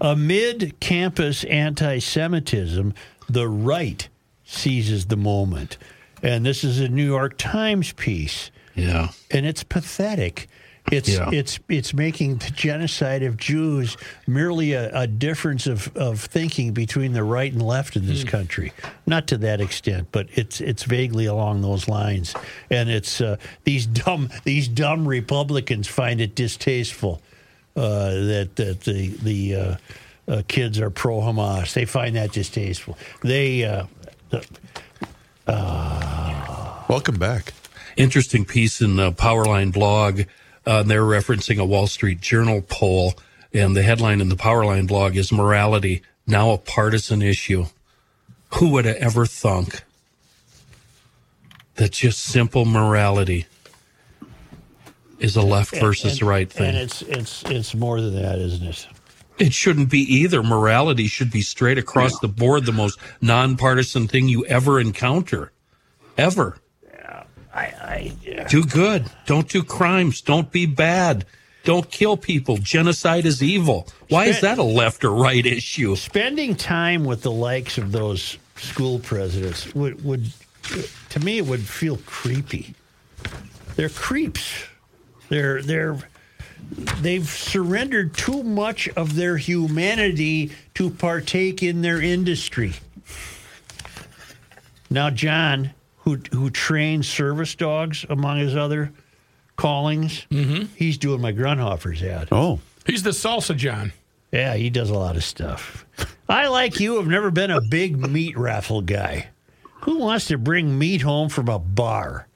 Amid campus anti Semitism, the right seizes the moment. And this is a New York Times piece. Yeah. And it's pathetic. It's Yeah. it's it's making the genocide of Jews merely a, a difference of, of thinking between the right and left in this country. Not to that extent, but it's it's vaguely along those lines. And it's uh, these dumb these dumb Republicans find it distasteful uh, that that the the uh, uh, kids are pro Hamas. They find that distasteful. They uh, the, Welcome back. Interesting piece in the Powerline blog. Uh, they're referencing a Wall Street Journal poll, and the headline in the Powerline blog is "Morality Now a Partisan Issue." Who would have ever thunk that just simple morality is a left versus and- right thing? And it's it's it's more than that, isn't it? It shouldn't be either. Morality should be straight across the board, the most nonpartisan thing you ever encounter. Ever. I, I yeah. Do good. Don't do crimes. Don't be bad. Don't kill people. Genocide is evil. Why is that a left or right issue? spending time with the likes of those school presidents would, would to me it would feel creepy. They're creeps. They're they're they've surrendered too much of their humanity to partake in their industry. Now, John, who who trains service dogs among his other callings, mm-hmm. he's doing my Grundhofer's ad. Oh, He's the salsa John. Yeah, he does a lot of stuff. I, like you, have never been a big meat raffle guy. Who wants to bring meat home from a bar?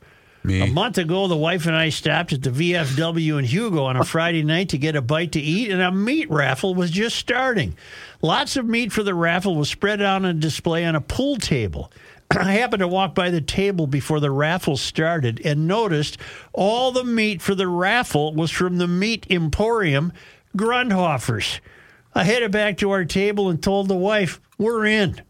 Me. A month ago, the wife and I stopped at the VFW in Hugo on a Friday night to get a bite to eat, and a meat raffle was just starting. Lots of meat for the raffle was spread out on display on a pool table. I happened to walk by the table before the raffle started and noticed all the meat for the raffle was from the meat emporium, Grundhofer's. I headed back to our table and told the wife, We're in.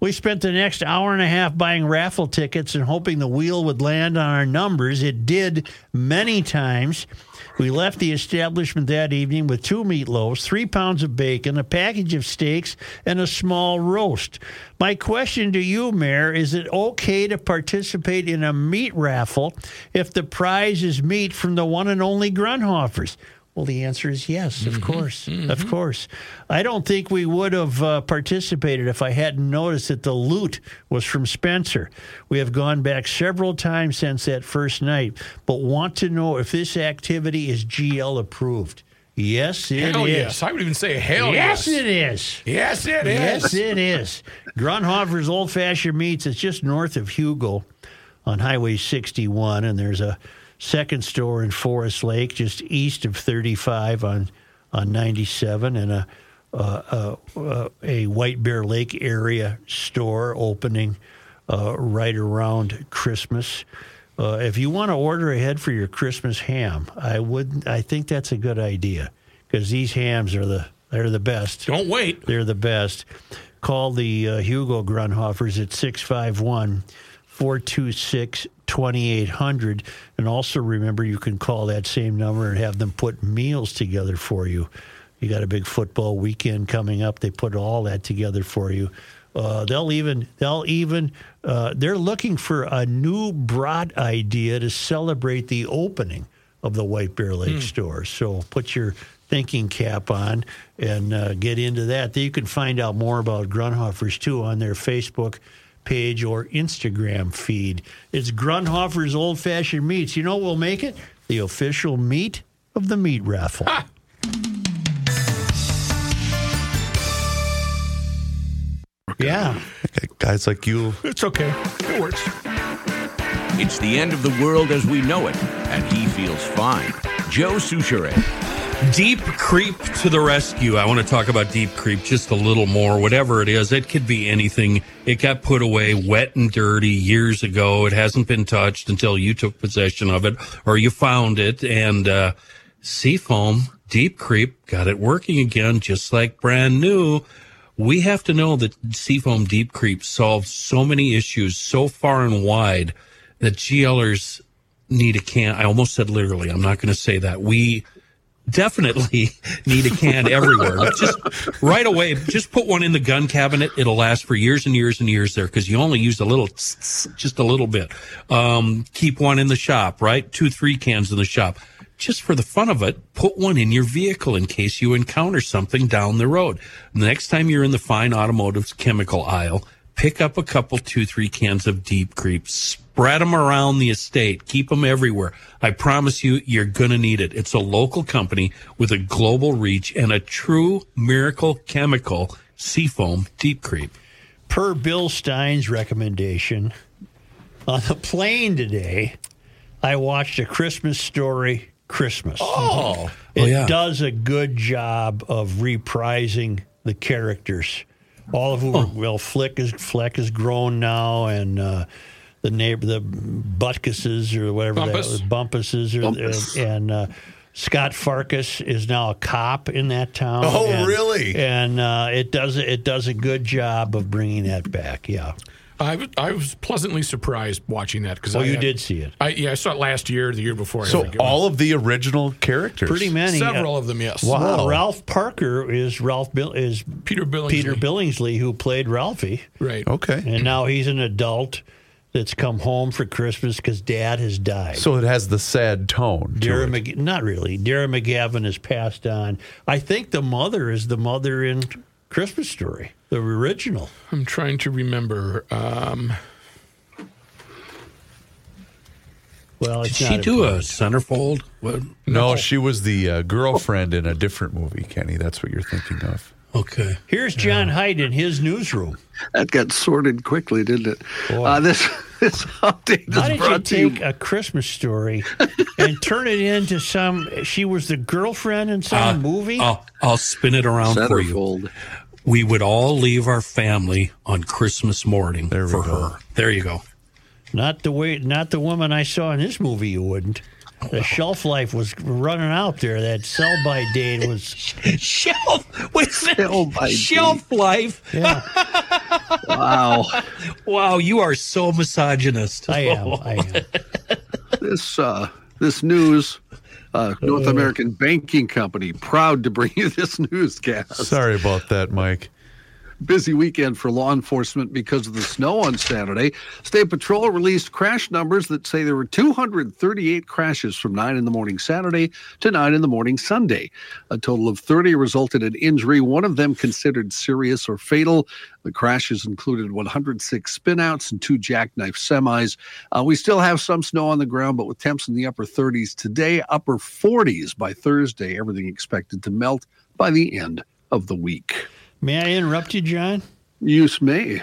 We spent the next hour and a half buying raffle tickets and hoping the wheel would land on our numbers. It did many times. We left the establishment that evening with two meatloaves, three pounds of bacon, a package of steaks, and a small roast. My question to you, Mayor, is it okay to participate in a meat raffle if the prize is meat from the one and only Grundhofers? Well, the answer is yes, of course. Of course. I don't think we would have uh, participated if I hadn't noticed that the loot was from Spencer. We have gone back several times since that first night, but want to know if this activity is GL approved. Yes, it is. Hell yes. I would even say hell yes, yes. it is. Yes, it is. Yes, it is. Grundhofer's Old Fashioned Meats. It's just north of Hugo on Highway 61, and there's a second store in Forest Lake, just east of 35 on on 97, and a uh, uh, uh, a White Bear Lake area store opening uh, right around Christmas. Uh, if you want to order ahead for your Christmas ham, I would. I think that's a good idea because these hams are the they're the best. Don't wait. They're the best. Call the uh, Hugo Grundhofers at 651 426 2800. And also remember, you can call that same number and have them put meals together for you. You got a big football weekend coming up. They put all that together for you. Uh, they'll even they'll even uh, they're looking for a new brat idea to celebrate the opening of the White Bear Lake store. So put your thinking cap on and uh, get into that. You can find out more about Grundhofers too on their Facebook page or Instagram feed. It's Grundhofer's Old Fashioned Meats. You know what will make it? The official meat of the meat raffle. Yeah. Guys like you. It's okay. It works. It's the end of the world as we know it, and he feels fine. Joe Soucheray. Deep Creep to the rescue. I want to talk about Deep Creep just a little more. Whatever it is, it could be anything. It got put away wet and dirty years ago. It hasn't been touched until you took possession of it or you found it. And uh, Seafoam, Deep Creep, got it working again, just like brand new. We have to know that Seafoam Deep Creep solves so many issues so far and wide that GLers need a can. I almost said literally. I'm not going to say that. We definitely need a can everywhere. Just right away, just put one in the gun cabinet. It'll last for years and years and years there because you only use a little, just a little bit. Um, keep one in the shop, right? Two, three cans in the shop. Just for the fun of it, put one in your vehicle in case you encounter something down the road. The next time you're in the fine automotive chemical aisle, pick up a couple, two, three cans of Deep Creep. Spread them around the estate. Keep them everywhere. I promise you, you're going to need it. It's a local company with a global reach and a true miracle chemical, Seafoam Deep Creep. Per Bill Stein's recommendation, on the plane today, I watched A Christmas Story Christmas. Oh. It Oh, yeah. does a good job of reprising the characters. All of whom, are, well, Flick is Fleck is grown now, and uh, the neighbor, the Butkuses or whatever Bumpus. that was, Bumpuses, or, Bumpus. and uh, Scut Farkus is now a cop in that town. Oh, and- really? And uh, it does it does a good job of bringing that back. Yeah. I was, I was pleasantly surprised watching that because Oh, I you had- did see it. I, yeah, I saw it last year, the year before. I So all of the original characters. Pretty many. several uh, of them, yes. Wow. Well, Ralph Parker is Ralph Bill is Peter Billingsley. Peter Billingsley who played Ralphie, Right. Okay. and now he's an adult that's come home for Christmas because Dad has died. So it has the sad tone. to Dara it. McG- not really. Darren McGavin has passed on. I think the mother is the mother in Christmas Story, the original. I'm trying to remember. Um, Well, Did she do a important. centerfold? What? No, she was the uh, girlfriend in a different movie, Kenny. That's what you're thinking of. Okay. Here's John Heidt in his newsroom. That got sorted quickly, didn't it? Boy. Uh, this this update How is did you brought to you. take a Christmas story and turn it into some? She was the girlfriend in some Uh, movie. I'll, I'll spin it around for you. We would all leave our family on Christmas morning There for go. her. There you go. Not the way, not the woman I saw in this movie. You wouldn't. The shelf life was running out there. That sell by date was. Shelf. Wait a minute. Sell by Shelf life. Yeah, Wow. Wow, you are so misogynist. I am. I am. this uh, this news, uh, North American Banking Company, proud to bring you this newscast. Sorry about that, Mike. Busy weekend for law enforcement because of the snow on Saturday. State Patrol released crash numbers that say there were 238 crashes from 9 in the morning Saturday to 9 in the morning Sunday. A total of 30 resulted in injury, one of them considered serious or fatal. The crashes included 106 spinouts and two jackknife semis. Uh, we still have some snow on the ground, but with temps in the upper 30s today, upper 40s by Thursday, everything expected to melt by the end of the week. May I interrupt you, John? Use may.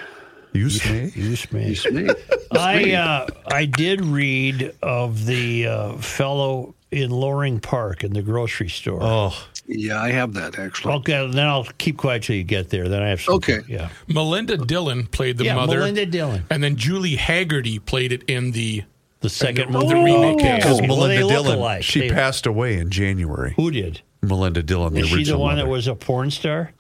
Use me. Use me. Use may. I uh, I did read of the uh, fellow in Loring Park in the grocery store. Oh, Yeah, I have that actually. Okay, then I'll keep quiet till you get there. Then I have something. Okay. Yeah. Melinda Dillon played the yeah, mother, Melinda Dillon. and then Julie Hagerty played it in the. The second the- movie. the remake Okay. cast. Well, they Melinda look Dillon. alike. She They- passed away in January. Who did? Melinda Dillon, the Is she original the one mother. that was a porn star?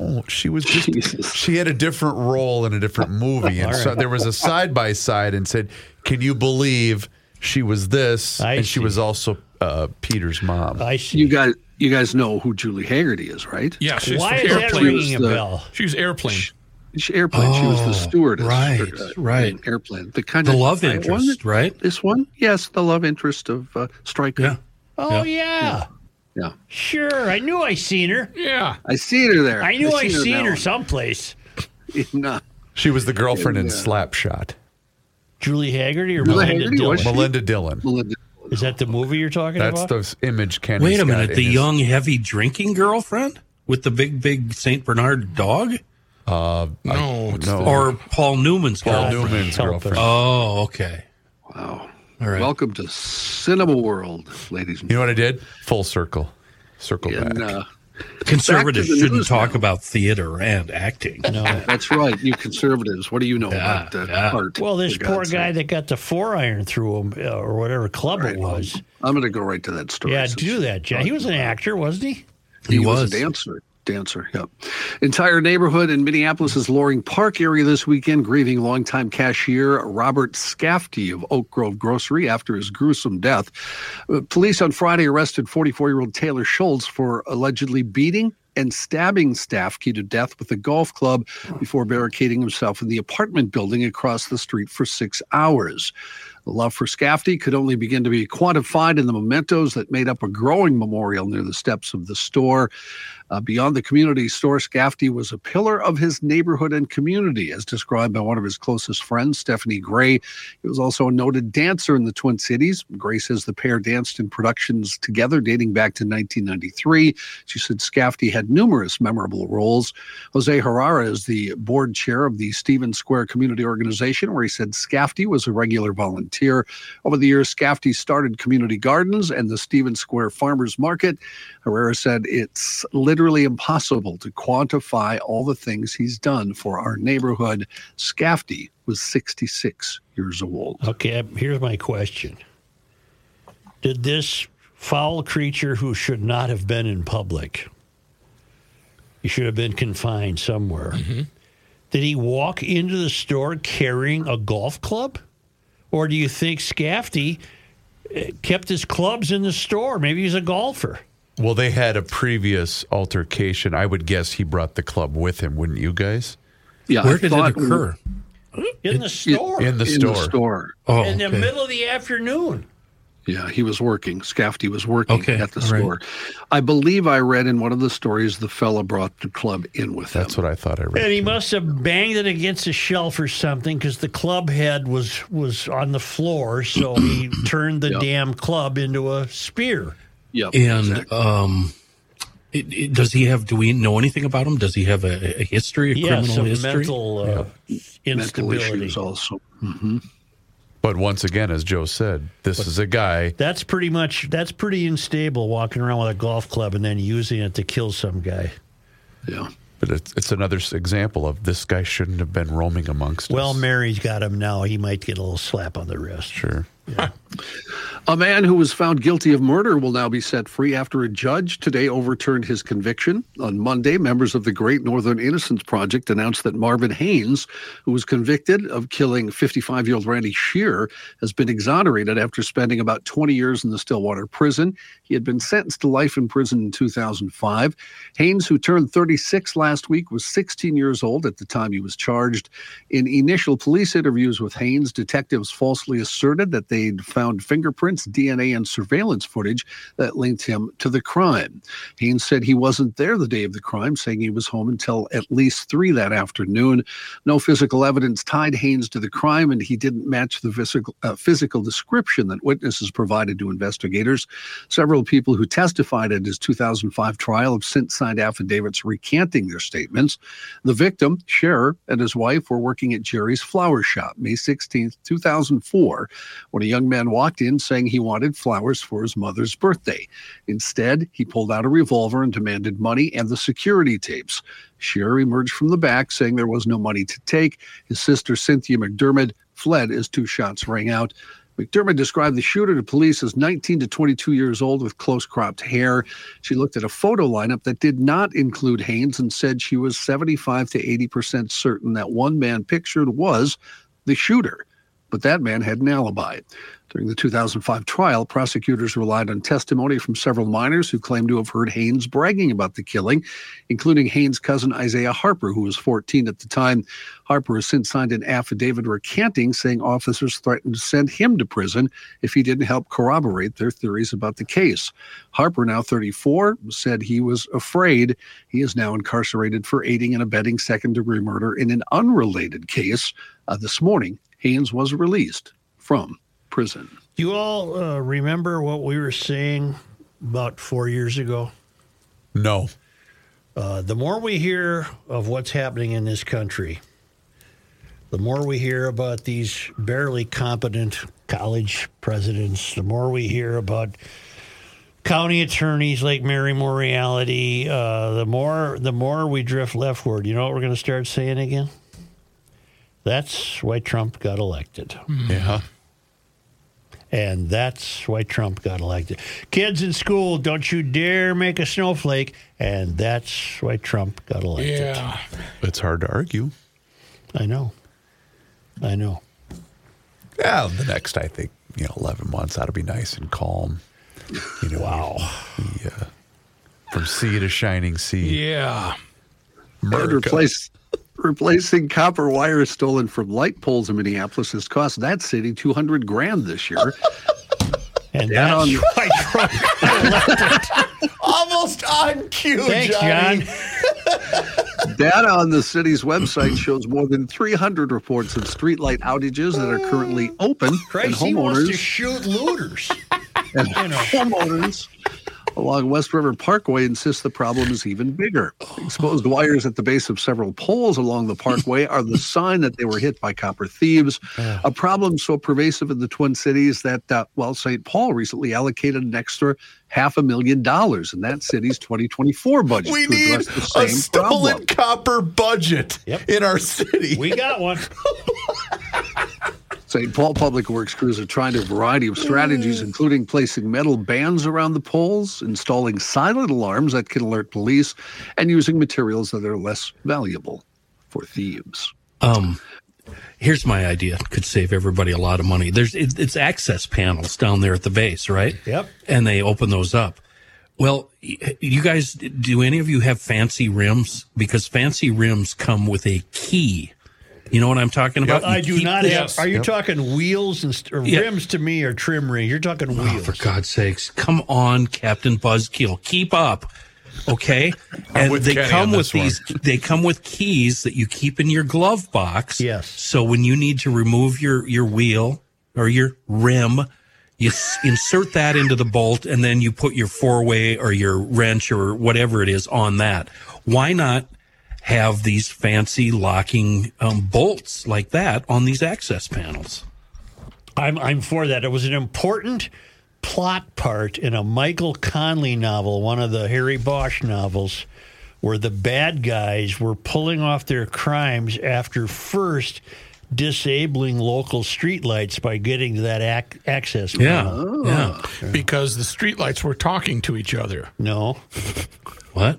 No, she was just. Jesus. She had a different role in a different movie, and All so there was a side by side, and said, "Can you believe she was this?" I and she see. was also uh, Peter's mom. I see. You guys, you guys know who Julie Hagerty is, right? Yeah, she's Why from is that Airplane. ringing a the- bell? She was Airplane. She, airplane. she was the Oh, stewardess. right, for, uh, right. Airplane. The kind The of love interest, wasn't right? This one, yes, the love interest of uh, Striker. Yeah. Oh yeah. yeah. Sure. I knew I seen her. Yeah. I seen her there. I knew I seen seen her now. someplace. No. She was the girlfriend in Yeah. Slapshot. Julie Hagerty or Julie Melinda Hagerty, Dillon? was she? Melinda Dillon. Is that the movie you're talking That's about? That's the image Kenny. Wait a minute. The young, heavy drinking girlfriend with the big, big St. Bernard dog? uh, No, it's no. Or Paul Newman's Paul girlfriend? Newman's girlfriend. Oh, okay. Wow. All right. Welcome to Cinema World, ladies and You know what I did? Full circle, circle gentlemen. back. And, uh, Conservatives Back shouldn't talk now. about theater and acting. No. that's right. You conservatives, what do you know Yeah, about uh, yeah. art? Well, this poor God's guy sake? that got the four iron through him, uh, or whatever club All right, it was. I'm going to go right to that story. Yeah, do that, John. He was an actor, wasn't he? He was. was. a dancer. Dancer, yep. Entire neighborhood in Minneapolis's Loring Park area this weekend grieving longtime cashier Robert Skafte of Oak Grove Grocery after his gruesome death. Uh, Police on Friday arrested 44 year old Taylor Schultz for allegedly beating and stabbing Skafte to death with a golf club before barricading himself in the apartment building across the street for six hours. The love for Skafte could only begin to be quantified in the mementos that made up a growing memorial near the steps of the store. Uh, beyond the community store, Skafte was a pillar of his neighborhood and community, as described by one of his closest friends, Stephanie Gray. He was also a noted dancer in the Twin Cities. Gray says the pair danced in productions together dating back to 1993. She said Skafte had numerous memorable roles. Jose Herrera is the board chair of the Stevens Square Community Organization, where he said Skafte was a regular volunteer. Over the years, Skafte started community gardens and the Stevens Square Farmers Market. Herrera said it's literally impossible to quantify all the things he's done for our neighborhood. Skafte was 66 years old. Okay, here's my question. Did this foul creature who should not have been in public. He should have been confined somewhere. Did he walk into the store carrying a golf club? Or do you think Skafte eh, kept his clubs in the store? Maybe he's a golfer. Well, they had a previous altercation. I would guess he brought the club with him, wouldn't you guys? Yeah, Where I did it thought- occur? In the store. In the store. in store. the store. Oh, in the okay. middle of the afternoon. Yeah, he was working. Skafte was working Okay, at the all right. store. I believe I read in one of the stories the fella brought the club in with him. That's what I thought I read. And he must have banged it against a shelf or something because the club head was was on the floor. So he turned the Yep. damn club into a spear. Yep, And exactly. um, it, it- does he have? Do we know anything about him? Does he have a, a history, a Yeah, criminal some history? mental uh, mental instability. issues also. hmm But once again, as Joe said, this is a guy. That's pretty much that's pretty unstable. Walking around with a golf club and then using it to kill some guy. Yeah. But it's, it's another example of this guy shouldn't have been roaming amongst Well, us. Mary's got him now. He might get a little slap on the wrist. Sure. A man who was found guilty of murder will now be set free after a judge today overturned his conviction. On Monday, members of the Great Northern Innocence Project announced that Marvin Haynes, who was convicted of killing 55 year old Randy Sherer, has been exonerated after spending about 20 years in the Stillwater prison. He had been sentenced to life in prison in 2005. Haynes, who turned 36 last week, was 16 years old at the time he was charged. In initial police interviews with Haynes, detectives falsely asserted that they'd found fingerprints, DNA, and surveillance footage that linked him to the crime. Haynes said he wasn't there the day of the crime, saying he was home until at least three that afternoon. No physical evidence tied Haynes to the crime, and he didn't match the physical, uh, physical description that witnesses provided to investigators. Several people who testified at his 2005 trial have since signed affidavits recanting their statements. The victim, Sherer, and his wife were working at Jerry's Flower Shop May 16, 2004, when a young man walked in saying he wanted flowers for his mother's birthday. Instead, he pulled out a revolver and demanded money and the security tapes. Sherer emerged from the back saying there was no money to take. His sister, Cynthia McDermott, fled as two shots rang out. McDermott described the shooter to police as 19 to 22 years old with close cropped hair. She looked at a photo lineup that did not include Haynes and said she was 75 to 80% certain that one man pictured was the shooter. But that man had an alibi. During the 2005 trial, prosecutors relied on testimony from several minors who claimed to have heard Haynes bragging about the killing, including Haynes' cousin Isaiah Harper, who was 14 at the time. Harper has since signed an affidavit recanting, saying officers threatened to send him to prison if he didn't help corroborate their theories about the case. Harper, now 34, said he was afraid. He is now incarcerated for aiding and abetting second degree murder in an unrelated case. Uh, this morning, Haynes was released from prison. Do you all uh, remember what we were saying about four years ago? No. Uh, the more we hear of what's happening in this country, the more we hear about these barely competent college presidents, the more we hear about county attorneys like Mary Moriarty, uh, the more the more we drift leftward. You know what we're going to start saying again? That's why Trump got elected. Mm-hmm. Yeah. And that's why Trump got elected. Kids in school, don't you dare make a snowflake. And that's why Trump got elected. Yeah. It's hard to argue. I know. I know. Yeah, the next, I think, you know, 11 months ought to be nice and calm. You know, wow. Uh, from sea to shining sea. Yeah. And America. replace, replacing copper wire stolen from light poles in Minneapolis has cost that city 200 grand this year. And Yeah, that's on- why Trump got elected. Almost on cue, Thanks, Johnny. John. Data on the city's website shows more than 300 reports of streetlight outages that are currently open, and Christ, he wants to homeowners shoot looters. and you know. homeowners along West River Parkway insists the problem is even bigger. Exposed wires at the base of several poles along the parkway are the sign that they were hit by copper thieves. A problem so pervasive in the Twin Cities that, uh, well, St. Paul recently allocated an extra half a million dollars in that city's 2024 budget We to need address the a same stolen problem. copper budget Yep. in our city. We got one. St. Paul Public Works crews are trying a variety of strategies, including placing metal bands around the poles, installing silent alarms that can alert police, and using materials that are less valuable for thieves. Um, here's my idea. Could save everybody a lot of money. There's it, it's access panels down there at the base, right? Yep. And they open those up. Well, you guys, do any of you have fancy rims? Because fancy rims come with a key. You know what I'm talking about? I do not this- have. Are you talking wheels and st- or rims to me or trim ring? You're talking Oh, wheels. for God's sakes, come on, Captain Buzzkill, keep up. Okay, and they Kenny come with this these. They come with keys that you keep in your glove box. Yes. So when you need to remove your your wheel or your rim, you s- insert that into the bolt, and then you put your four way or your wrench or whatever it is on that. Why not have these fancy locking um, bolts like that on these access panels? I'm I'm for that. It was an important plot part in a Michael Connelly novel, one of the Harry Bosch novels, where the bad guys were pulling off their crimes after first disabling local streetlights by getting to that ac- access. Yeah, panel. yeah. because the streetlights were talking to each other. No, What?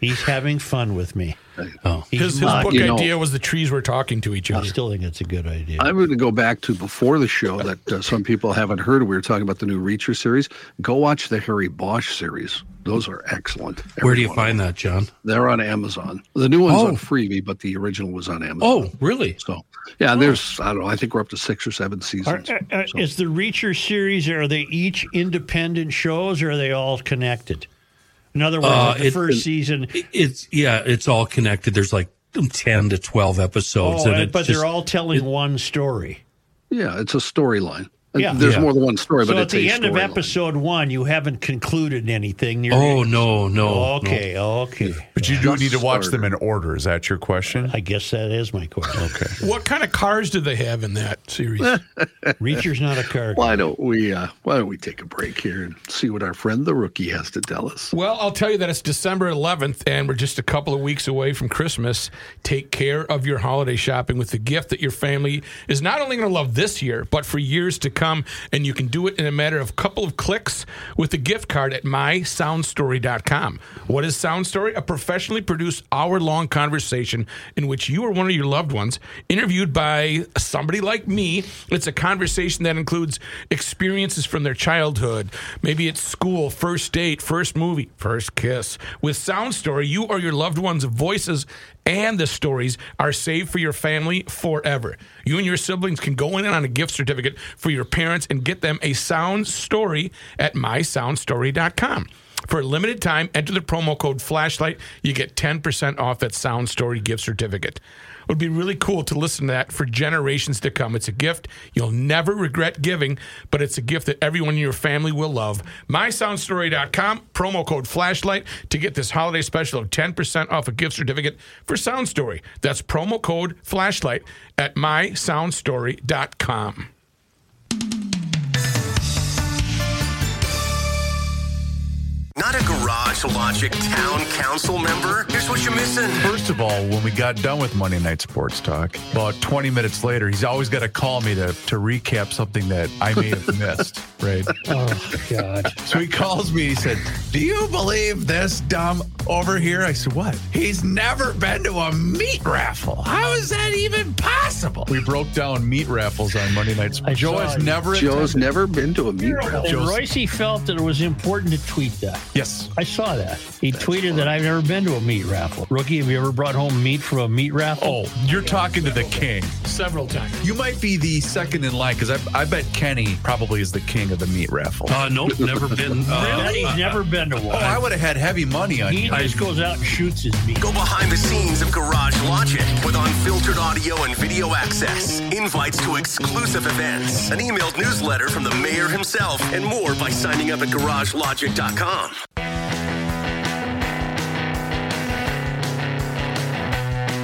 He's having fun with me. Oh, His, his not- book you know- idea was the trees were talking to each other. I still think it's a good idea. I'm going to go back to before the show that uh, some people haven't heard. We were talking about the new Reacher series. Go watch the Harry Bosch series. Those are excellent. where do you Every one of find that, John? They're on Amazon. The new one's Oh. on Freevee, but the original was on Amazon. Oh, really? So, yeah, there's, I don't know, I think we're up to six or seven seasons. uh, uh, So- Is the Reacher series, are they each independent shows or are they all connected? In other words, Uh, like the it- first season, It's yeah, it's all connected. There's like ten to twelve episodes, oh, and it but just, they're all telling one story. yeah, it's a storyline. And Yeah. There's Yeah. more than one story, So but at it's the a end of storyline. episode one, you haven't concluded anything. You're- Oh no, no. okay, okay. But you do Just need to watch started. them in order. Is that your question? I guess that is my question. Okay. What kind of cars do they have in that series? Reacher's not a car. Why don't we? Uh, why don't we take a break here and see what our friend the rookie has to tell us? Well, I'll tell you that it's December 11th, and we're just a couple of weeks away from Christmas. Take care of your holiday shopping with the gift that your family is not only going to love this year, but for years to come. And you can do it in a matter of a couple of clicks with a gift card at mysoundstory.com. What is Sound Story? A professionally produced hour long conversation in which you or one of your loved ones interviewed by somebody like me. It's a conversation that includes experiences from their childhood. Maybe it's school, first date, first movie, first kiss. With Sound Story, you or your loved ones' voices and the stories are saved for your family forever. You and your siblings can go in on a gift certificate for your parents and get them a sound story at mysoundstory.com. For a limited time, enter the promo code flashlight. You get 10% off that Sound Story gift certificate. It would be really cool to listen to that for generations to come. It's a gift you'll never regret giving, but it's a gift that everyone in your family will love. MySoundStory.com, promo code flashlight to get this holiday special of 10% off a gift certificate for Sound Story. That's promo code flashlight at MySoundStory.com. Not a Garage Logic Town Council member? Here's what you're missing. First of all, when we got done with Monday Night Sports Talk, about 20 minutes later, he's always got to call me to, to recap something that I may have missed, right? Oh, God. So he calls me. He said, Do you believe this dumb over here? I said, What? He's never been to a meat raffle. How is that even possible? We broke down meat raffles on Monday nights. Sports. I Joe has it. never Joe's attended. never been to a meat raffle. And Royce felt that it was important to tweet that. Yes. I saw that. He tweeted that I've never been to a meat raffle. Rookie, have you ever brought home meat from a meat raffle? Oh, you're talking to the king. Several times. You might be the second in line because I, I bet Kenny probably is the king of the meat raffle. Uh, nope, never been. Uh, Really? He's never been to one. oh, I would have had heavy money on he you. Just goes out and shoots his meat. Go behind the scenes of Garage Logic with unfiltered audio and video access, invites to exclusive events, an emailed newsletter from the mayor himself, and more by signing up at garagelogic.com.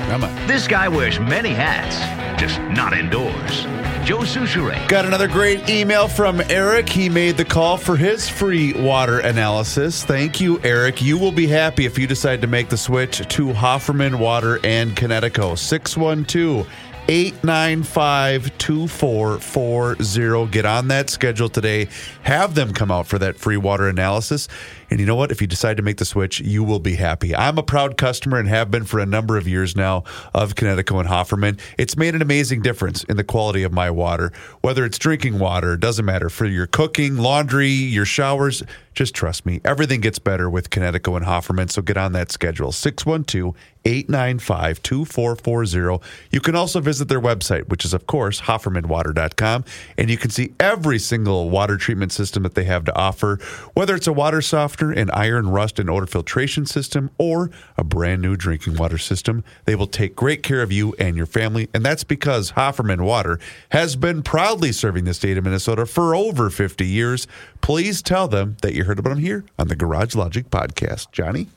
Come. This guy wears many hats, just not indoors. Joe Soucheray. Got another great email from Eric. He made the call for his free water analysis. Thank you, Eric. You will be happy if you decide to make the switch to Hofferman Water and Kinetico. 612 895 2440. Get on that schedule today. Have them come out for that free water analysis. And you know what? If you decide to make the switch, you will be happy. I'm a proud customer and have been for a number of years now of Kinetico and Hofferman. It's made an amazing difference in the quality of my water, whether it's drinking water, doesn't matter for your cooking, laundry, your showers. Just trust me, everything gets better with Kinetico and Hofferman. So get on that schedule 612 895 2440. You can also visit their website, which is, of course, HoffermanWater.com, and you can see every single water treatment system that they have to offer, whether it's a water softener, an iron, rust, and odor filtration system, or a brand new drinking water system. They will take great care of you and your family, and that's because Hofferman Water has been proudly serving the state of Minnesota for over 50 years. Please tell them that you heard about them here on the Garage Logic podcast. Johnny?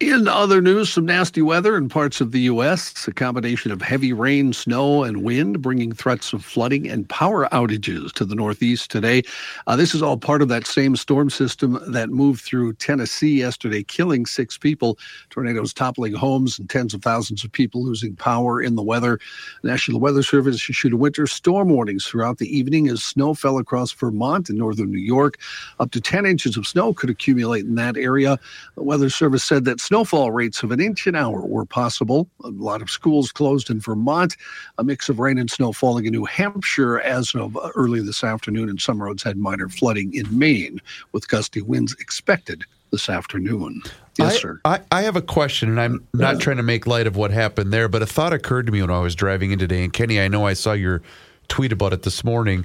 In other news, some nasty weather in parts of the U.S. A combination of heavy rain, snow, and wind bringing threats of flooding and power outages to the Northeast today. Uh, this is all part of that same storm system that moved through Tennessee yesterday, killing six people. Tornadoes toppling homes and tens of thousands of people losing power in the weather. National Weather Service issued winter storm warnings throughout the evening as snow fell across Vermont and northern New York. Up to 10 inches of snow could accumulate in that area. The Weather Service said that snowfall rates of an inch an hour were possible. A lot of schools closed in Vermont. A mix of rain and snow falling in New Hampshire as of uh, early this afternoon, and some roads had minor flooding in Maine, with gusty winds expected this afternoon. Yes, I, sir. I, I have a question, and I'm not trying to make light of what happened there, but a thought occurred to me when I was driving in today. And Kenny, I know I saw your tweet about it this morning.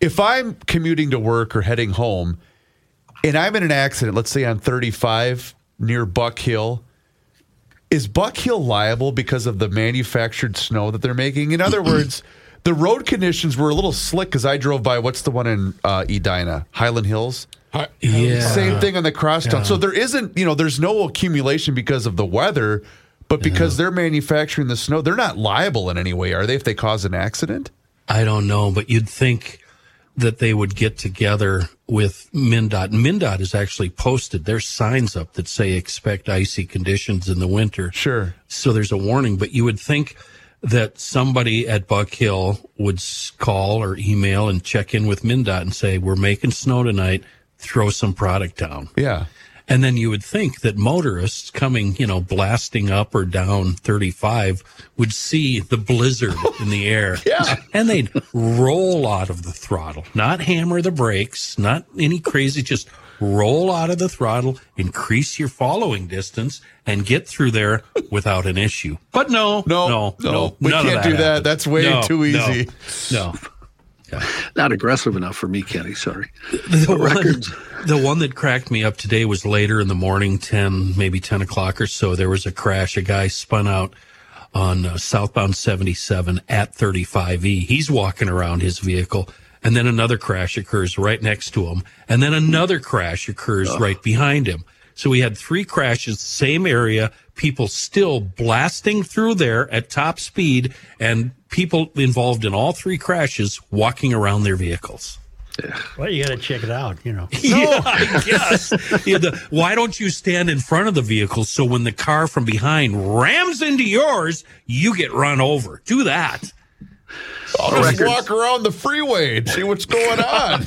If I'm commuting to work or heading home, and I'm in an accident, let's say on 35 near Buck Hill, is Buck Hill liable because of the manufactured snow that they're making? In other words, the road conditions were a little slick as I drove by. What's the one in uh, Edina? Hyland Hills? Yeah. Same thing on the crosstown. Yeah. So there isn't, you know, there's no accumulation because of the weather, but because they're manufacturing the snow, they're not liable in any way, are they, if they cause an accident? I don't know, but you'd think that they would get together with MnDOT. MnDOT has actually posted their signs up that say expect icy conditions in the winter. Sure. So there's a warning, but you would think that somebody at Buck Hill would call or email and check in with MnDOT and say, we're making snow tonight, throw some product down. Yeah. And then you would think that motorists coming, you know, blasting up or down 35 would see the blizzard in the air. Yeah. And they'd roll out of the throttle, not hammer the brakes, not any crazy, just roll out of the throttle, increase your following distance, and get through there without an issue. But no, No, no, no, no. we can't do that. happened. That's way No, too easy. no, easy. No. Not aggressive enough for me, Kenny. Sorry. The one, the one that cracked me up today was later in the morning, 10, maybe 10 o'clock or so. There was a crash. A guy spun out on uh, southbound 77 at 35E. He's walking around his vehicle. And then another crash occurs right next to him. And then another crash occurs right behind him. So we had three crashes, same area, people still blasting through there at top speed, and people involved in all three crashes walking around their vehicles. Well, you got to check it out, you know. Yeah, I guess. Yeah, the, why don't you stand in front of the vehicle so when the car from behind rams into yours, you get run over? Do that. I'll just walk around the freeway and see what's going on.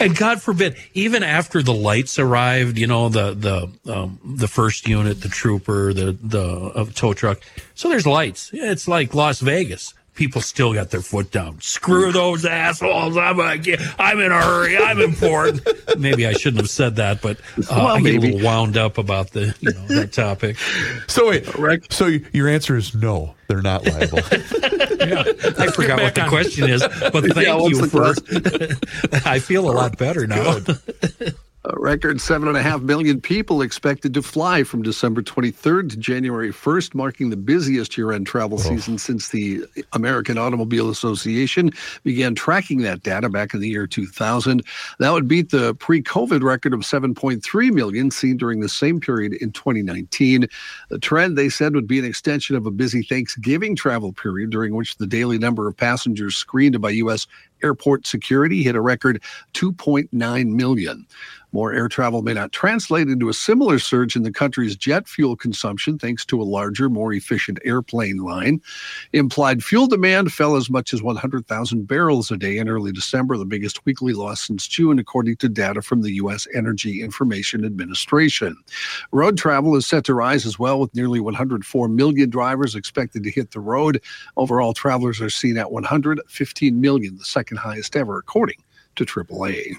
and God forbid, even after the lights arrived, you know, the the um, the first unit, the trooper, the the uh, tow truck. So there's lights. It's like Las Vegas. People still got their foot down. Screw those assholes! I'm a, I'm in a hurry. I'm important. maybe I shouldn't have said that, but uh, Well, I get a little wound up about the you know that topic. So wait, so your answer is no, they're not liable. yeah, I forgot what the question is, but thank Yeah, you the for. I feel a lot better now. A record seven and a half million people expected to fly from December 23rd to January 1st, marking the busiest year end travel oh. season since the American Automobile Association began tracking that data back in the year 2000. That would beat the pre COVID record of 7.3 million seen during the same period in 2019. The trend, they said, would be an extension of a busy Thanksgiving travel period during which the daily number of passengers screened by U.S. Airport security hit a record 2.9 million. More air travel may not translate into a similar surge in the country's jet fuel consumption thanks to a larger, more efficient airplane line. Implied fuel demand fell as much as 100,000 barrels a day in early December, the biggest weekly loss since June, according to data from the U.S. Energy Information Administration. Road travel is set to rise as well, with nearly 104 million drivers expected to hit the road. Overall, travelers are seen at 115 million, the second highest ever, according to AAA.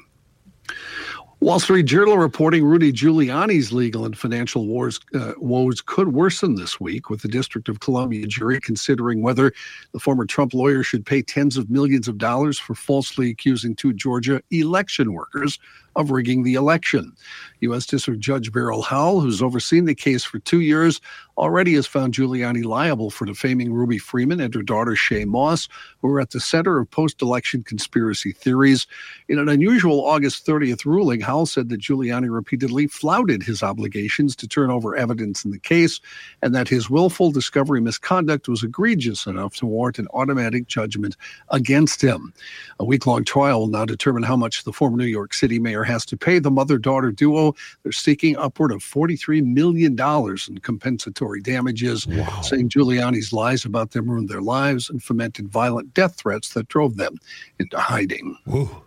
Wall Street Journal reporting Rudy Giuliani's legal and financial wars, uh, woes could worsen this week, with the District of Columbia jury considering whether the former Trump lawyer should pay tens of millions of dollars for falsely accusing two Georgia election workers of rigging the election. U.S. District Judge Beryl Howell, who's overseen the case for two years, already has found Giuliani liable for defaming Ruby Freeman and her daughter Shaye Moss, who were at the center of post election conspiracy theories. In an unusual August 30th ruling, Howell said that Giuliani repeatedly flouted his obligations to turn over evidence in the case and that his willful discovery misconduct was egregious enough to warrant an automatic judgment against him. A week long trial will now determine how much the former New York City mayor has to pay the mother daughter duo. They're seeking upward of $43 million in compensatory damages, wow. saying Giuliani's lies about them ruined their lives and fomented violent death threats that drove them into hiding. Ooh.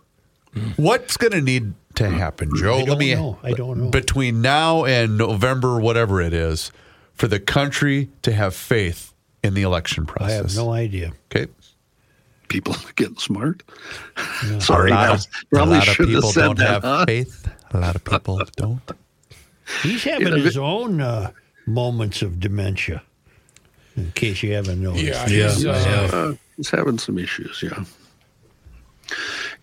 What's going to need to happen, Joe? I don't know. I don't know. Between now and November, whatever it is, for the country to have faith in the election process. I have no idea. Okay people getting smart. Yeah. Sorry, a lot, of, probably a lot of people don't that, have huh? faith. A lot of people don't. He's having you know, his own uh, moments of dementia. In case you haven't noticed. Yeah, he's, uh, uh, he's having some issues. Yeah.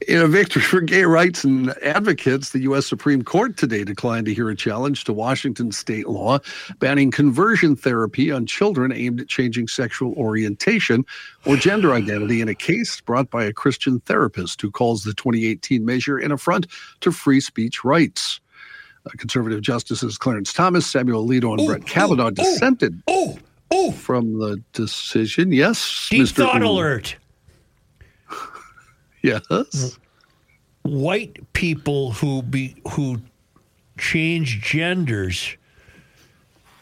In a victory for gay rights and advocates, the U.S. Supreme Court today declined to hear a challenge to Washington state law banning conversion therapy on children aimed at changing sexual orientation or gender identity in a case brought by a Christian therapist who calls the 2018 measure an affront to free speech rights. Uh, conservative justices Clarence Thomas, Samuel Alito, and ooh, Brett Kavanaugh ooh, dissented ooh, from the decision. Yes, Deep Mr. thought alert. Yes. White people who be who change genders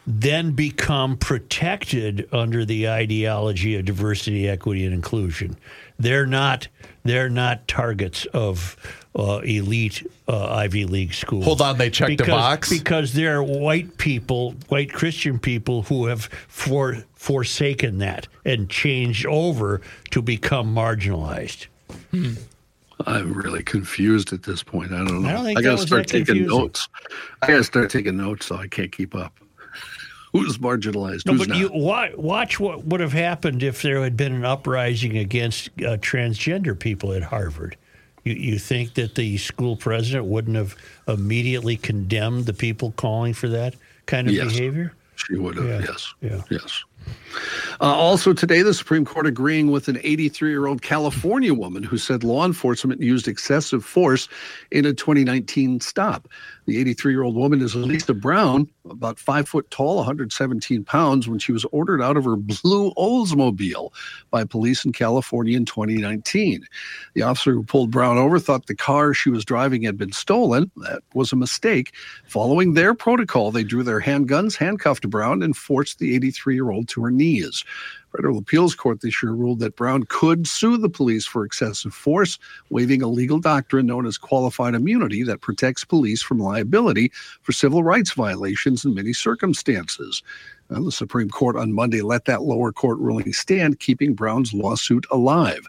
then become protected under the ideology of diversity, equity, and inclusion. They're not they're not targets of uh, elite uh, Ivy League schools. Hold on, they checked because, the box because they're white people, white Christian people who have for, forsaken that and changed over to become marginalized. Hmm. I'm really confused at this point. I don't know. I, I got to start taking confusing. notes. I got to start taking notes, so I can't keep up. Who's marginalized? No, Who's but not? you watch, watch what would have happened if there had been an uprising against uh, transgender people at Harvard. You, you think that the school president wouldn't have immediately condemned the people calling for that kind of yes. behavior? She would have. Yeah. Yes. Yeah. Yes. Uh, also today, the Supreme Court agreeing with an 83 year old California woman who said law enforcement used excessive force in a 2019 stop. The 83 year old woman is Elisa Brown, about five foot tall, 117 pounds, when she was ordered out of her blue Oldsmobile by police in California in 2019. The officer who pulled Brown over thought the car she was driving had been stolen. That was a mistake. Following their protocol, they drew their handguns, handcuffed Brown, and forced the 83 year old to her knees. Federal Appeals Court this year ruled that Brown could sue the police for excessive force, waiving a legal doctrine known as qualified immunity that protects police from liability for civil rights violations in many circumstances. The Supreme Court on Monday let that lower court ruling stand, keeping Brown's lawsuit alive.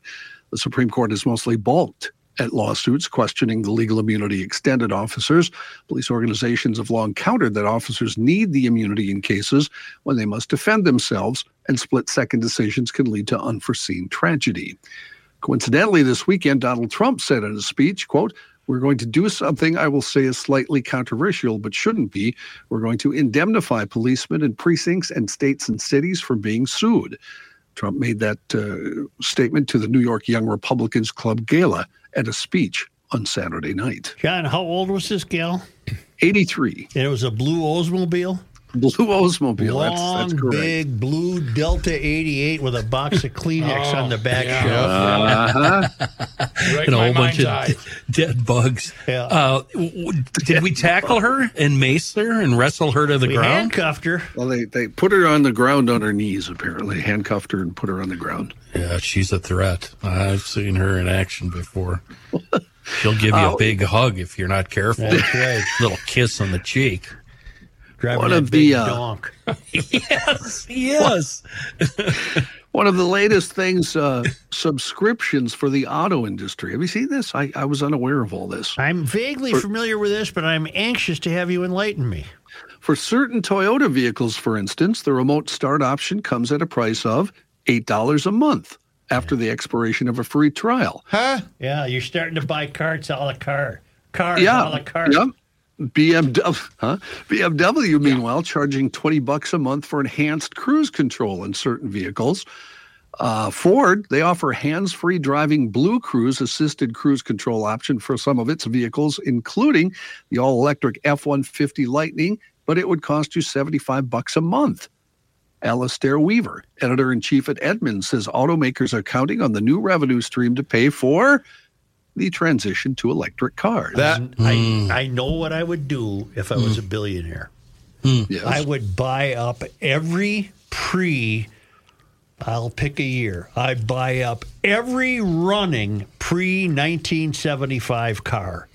The Supreme Court has mostly balked at lawsuits questioning the legal immunity extended officers. Police organizations have long countered that officers need the immunity in cases when they must defend themselves, and split second decisions can lead to unforeseen tragedy. Coincidentally, this weekend, Donald Trump said in a speech, quote, we're going to do something I will say is slightly controversial, but shouldn't be. We're going to indemnify policemen in precincts and states and cities for being sued. Trump made that uh, statement to the New York Young Republicans Club Gala at a speech on Saturday night. John, how old was this gal? 83. And it was a blue Oldsmobile? Blue Oldsmobile. That's, Long, that's correct. big blue Delta 88 with a box of Kleenex on the back yeah. shelf. Uh-huh. Right and a whole bunch mind's of dead bugs. Yeah. Uh, w- w- did we tackle her and mace her and wrestle her to the We ground? handcuffed her. Well, they, they put her on the ground on her knees, apparently, handcuffed her and put her on the ground. Yeah, she's a threat. I've seen her in action before. She'll give you Oh. a big hug if you're not careful. That's right. Little kiss on the cheek. Driving One of the, uh, donk. yes, yes. One of the latest things, uh, subscriptions for the auto industry. Have you seen this? I, I was unaware of all this. I'm vaguely familiar with this, but I'm anxious to have you enlighten me. For certain Toyota vehicles, for instance, the remote start option comes at a price of $8 a month after the expiration of a free trial. Huh? Yeah, you're starting to buy carts a la carte. Cars yeah. a la carte. Yep. BMW, huh? BMW, meanwhile, charging 20 bucks a month for enhanced cruise control in certain vehicles. Uh, Ford, they offer hands-free driving BlueCruise assisted cruise control option for some of its vehicles, including the all-electric F-150 Lightning, but it would cost you 75 bucks a month. Alistair Weaver, editor-in-chief at Edmunds, says automakers are counting on the new revenue stream to pay for the transition to electric cars. That I, hmm. I know what I would do if I was a hmm. billionaire. Hmm. yes. I would buy up every pre, I'll pick a year. I'd buy up every running pre 1975 car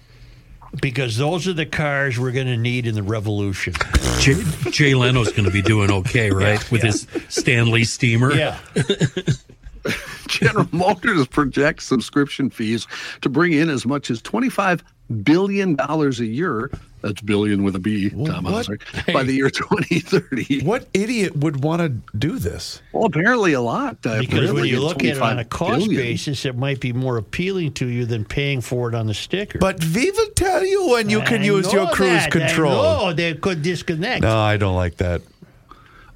because those are the cars we're going to need in the revolution. Jay, Jay Leno's going to be doing okay, right? With his Stanley steamer. Yeah. General Motors projects subscription fees to bring in as much as $25 billion a year. That's billion with a B, Tom what? Hauser, by the year 2030. what idiot would want to do this? Well, apparently a lot. Uh, Because when really, you look at it on a 25 cost billion. basis, it might be more appealing to you than paying for it on the sticker. But Viva tell you when you can I use your cruise that. control. Oh, they could disconnect. No, I don't like that.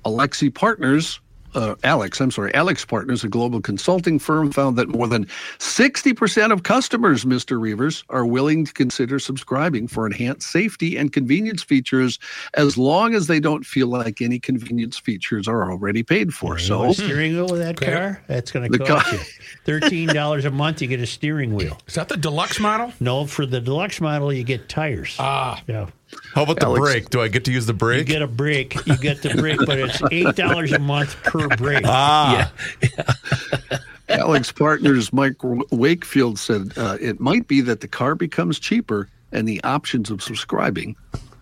Alexi Partners, uh, Alex, I'm sorry, AlixPartners, a global consulting firm, found that more than 60% of customers, Mr. Reavers, are willing to consider subscribing for enhanced safety and convenience features as long as they don't feel like any convenience features are already paid for. You So, a steering wheel with that car? That's going to cost car- you thirteen dollars a month. You get a steering wheel. Is that the deluxe model? No, for the deluxe model, you get tires. Ah, yeah. How about the break? Do I get to use the break? You get a break. You get the break, but it's eight dollars a month per break. ah, AlixPartners Mike Wakefield said uh, it might be that the car becomes cheaper and the options of subscribing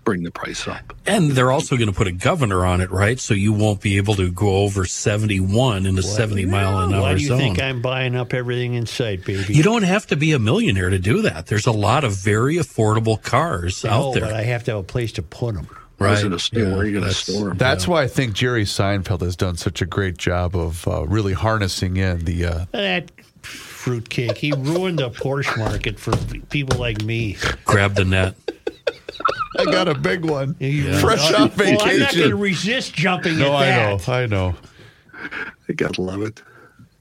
bring the price up. And they're also going to put a governor on it, right? So you won't be able to go over 71 in a 70 mile an hour zone. Why do you zone. think I'm buying up everything in sight, baby? you don't have to be a millionaire to do that. There's a lot of very affordable cars no, out there. but I have to have a place to put them. Right. Right. in a store, Yeah, where are you going to that's- store 'em? that's why I think Jerry Seinfeld has done such a great job of uh, really harnessing in the. Uh, That fruitcake. He ruined the Porsche market for people like me. Grab the net. I got a big one, You- fresh Well, off I'm not going to resist jumping no, at I that. know, I know. I gotta love it.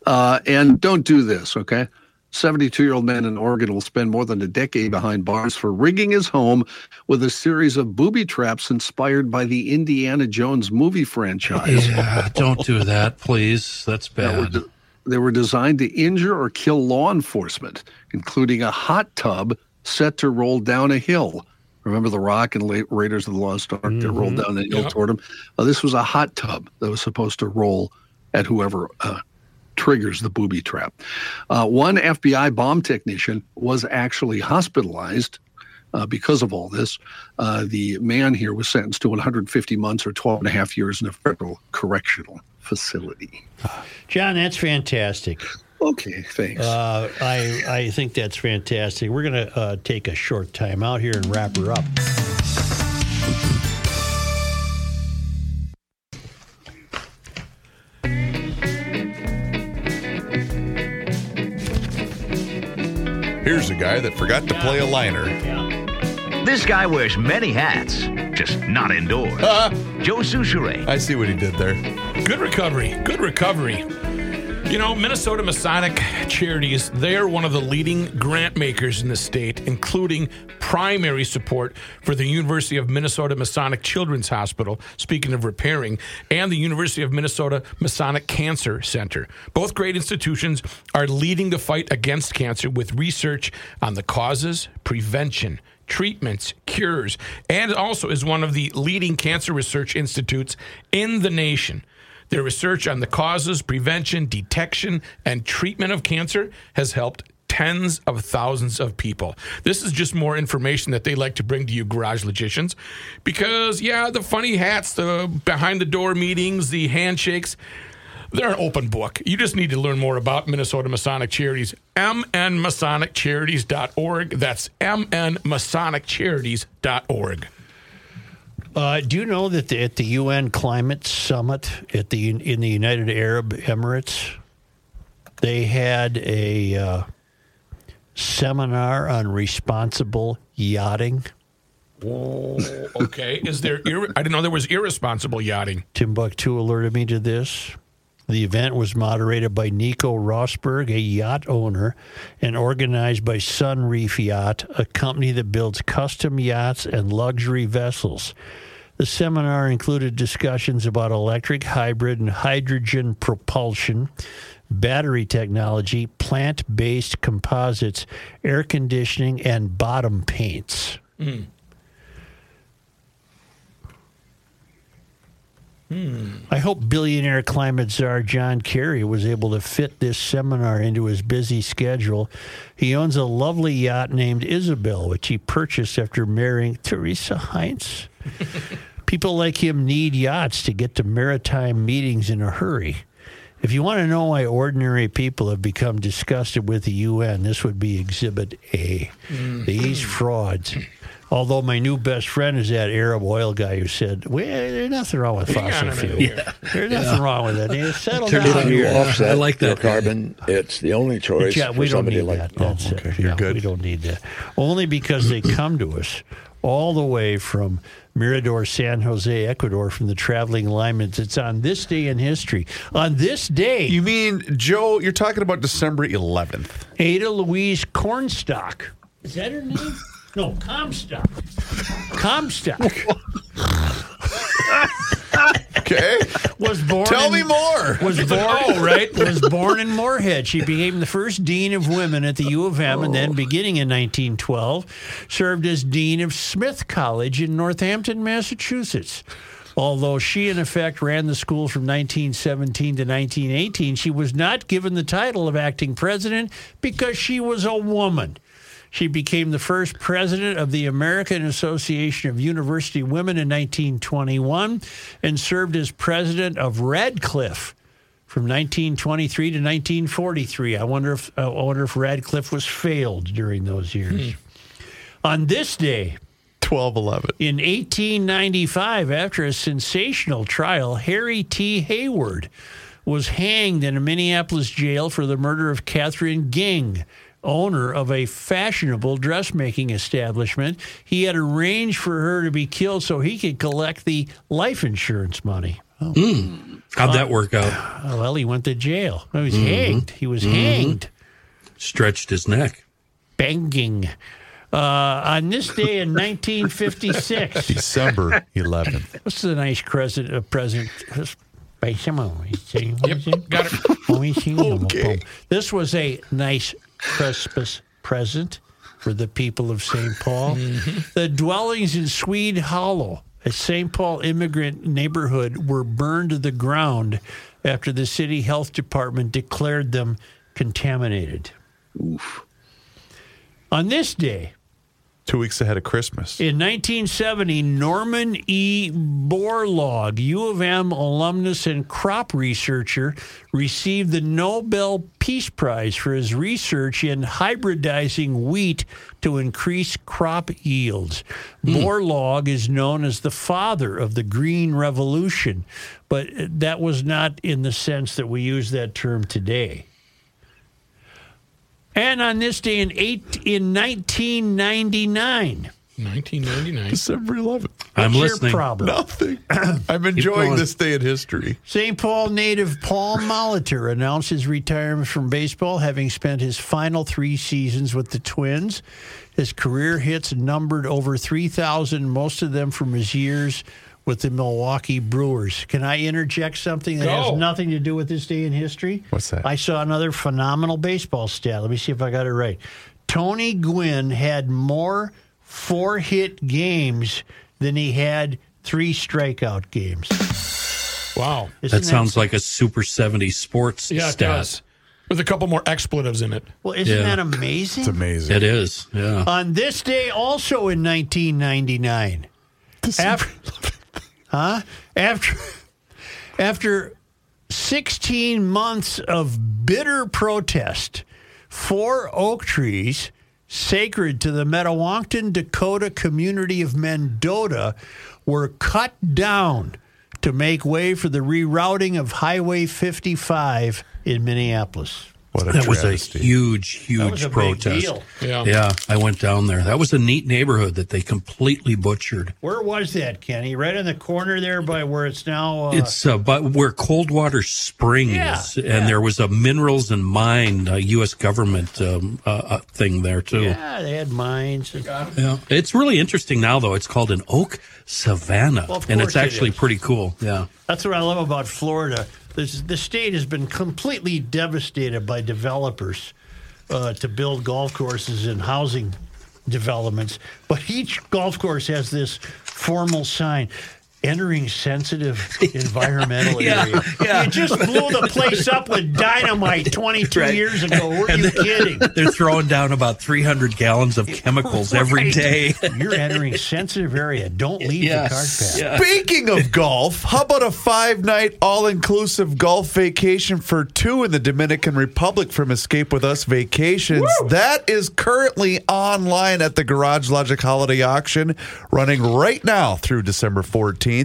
Uh, and don't do this, okay? 72 year old man in Oregon will spend more than a decade behind bars for rigging his home with a series of booby traps inspired by the Indiana Jones movie franchise. Yeah, don't do that, please. That's That were bad. de- they were designed to injure or kill law enforcement, including a hot tub set to roll down a hill. Remember the Rock and La- Raiders of the Lost Ark that rolled down the hill Yep. toward him? Uh, this was a hot tub that was supposed to roll at whoever uh, triggers the booby trap. Uh, one FBI bomb technician was actually hospitalized uh, because of all this. Uh, the man here was sentenced to 150 months or 12 and a half years in a federal correctional facility. John, that's fantastic. Okay, thanks. Uh, I I think that's fantastic. We're going to uh, take a short time out here and wrap her up. Here's a guy that forgot to play a liner. This guy wears many hats, just not indoors. Joe Soucheray. I see what he did there. good recovery. Good recovery. You know, Minnesota Masonic Charities, they are one of the leading grant makers in the state, including primary support for the University of Minnesota Masonic Children's Hospital, speaking of repairing, and the University of Minnesota Masonic Cancer Center. Both great institutions are leading the fight against cancer with research on the causes, prevention, treatments, cures, and also is one of the leading cancer research institutes in the nation. Their research on the causes, prevention, detection, and treatment of cancer has helped tens of thousands of people. This is just more information that they like to bring to you, garage logicians, because, yeah, the funny hats, the behind the door meetings, the handshakes, they're an open book. You just need to learn more about Minnesota Masonic Charities. MNMasonicCharities.org. That's MNMasonicCharities.org. Uh, do you know that the, at the UN Climate Summit at the in the United Arab Emirates, they had a uh, seminar on responsible yachting? Oh, okay. Is there? Ir- I didn't know there was irresponsible yachting. Timbuktu alerted me to this. The event was moderated by Nico Rosberg, a yacht owner, and organized by Sunreef Yacht, a company that builds custom yachts and luxury vessels. The seminar included discussions about electric, hybrid, and hydrogen propulsion, battery technology, plant based composites, air conditioning, and bottom paints. Hmm. Hmm. I hope billionaire climate czar John Kerry was able to fit this seminar into his busy schedule. He owns a lovely yacht named Isabel, which he purchased after marrying Teresa Heinz. People like him need yachts to get to maritime meetings in a hurry. If you want to know why ordinary people have become disgusted with the UN, this would be Exhibit A. These frauds. Although my new best friend is that Arab oil guy who said, well, there's nothing wrong with Hang fossil on a minute fuel. here. There's nothing wrong with it. You settle If down. you offset I like that. carbon, it's the only choice Yeah, for we don't somebody need like that. That's okay. it. You're Yeah, good. We don't need that. Only because they come to us all the way from Mirador, San Jose, Ecuador, from the traveling linemen. It's on this day in history. On this day, You mean, Joe, you're talking about December 11th. Ada Louise Cornstock. Is that her name? No, Comstock. Comstock Okay. was born. Tell in- me more. Was born. oh, right. Was born in Moorhead. She became the first dean of women at the U of M, and then, oh. beginning in 1912, served as dean of Smith College in Northampton, Massachusetts. Although she, in effect, ran the school from 1917 to 1918, she was not given the title of acting president because she was a woman. She became the first president of the American Association of University Women in 1921 and served as president of Radcliffe from 1923 to 1943. I wonder if uh, I wonder if Radcliffe was failed during those years. Hmm. On this day, 1211. in 1895, after a sensational trial, Harry T. Hayward was hanged in a Minneapolis jail for the murder of Catherine Ging, owner of a fashionable dressmaking establishment. He had arranged for her to be killed so he could collect the life insurance money. How'd that work out? Oh, well, he went to jail. He was hanged. He was hanged. Stretched his neck. Banging. Uh, on this day in 1956. December 11th. What's the nice present? Uh, present. By someone. Yep, got it. Okay. This was a nice Christmas present for the people of St. Paul. Mm-hmm. The dwellings in Swede Hollow, a St. Paul immigrant neighborhood, were burned to the ground after the city health department declared them contaminated. Oof. On this day, Two weeks ahead of Christmas. in 1970, Norman E. Borlaug, U of M alumnus and crop researcher, received the Nobel Peace Prize for his research in hybridizing wheat to increase crop yields. Hmm. Borlaug is known as the father of the Green Revolution, but that was not in the sense that we use that term today. And on this day in eight in 1999, 1999. December 11th. I'm What's your listening. problem? Nothing. I'm enjoying this day in history. St. Paul native Paul Molitor announced his retirement from baseball, having spent his final three seasons with the Twins. His career hits numbered over 3,000, most of them from his years with the Milwaukee Brewers. Can I interject something that Go. has nothing to do with this day in history? What's that? I saw another phenomenal baseball stat. Let me see if I got it right. Tony Gwynn had more four hit games than he had three strikeout games. Wow. Isn't That sounds like a Super 70 sports Yeah, it stat. does. With a couple more expletives in it. Well, isn't Yeah. that amazing? It's amazing. It is. Yeah. On this day, also in 1999, after, huh? After, after 16 months of bitter protest, four oak trees sacred to the Mdewakanton Dakota community of Mendota were cut down to make way for the rerouting of Highway 55 in Minneapolis. What a That was a travesty. huge, huge was a big protest. deal. Yeah. Yeah, I went down there. That was a neat neighborhood that they completely butchered. Where was that, Kenny? Right in the corner there by where it's now. Uh, It's uh, but where Coldwater Spring Yeah, is, and yeah. there was a minerals and mine uh, U.S. government um, uh, uh, thing there too. yeah, they had mines. Yeah. It's really interesting now, though. It's called an oak savanna, Well, and it's actually is. pretty cool. Yeah. That's what I love about Florida. The state has been completely devastated by developers uh, to build golf courses and housing developments. But each golf course has this formal sign. Entering sensitive environmental Yeah, area. yeah. You just blew the place up with dynamite 22 Right. years ago. Were And you then- kidding? They're throwing down about 300 gallons of chemicals every Right. day. You're entering sensitive area. Don't leave Yeah. the cart path. Yeah. Speaking of golf, how about a five night all inclusive golf vacation for two in the Dominican Republic from Escape With Us Vacations? That is currently online at the Garage Logic Holiday Auction, running right now through December 14th.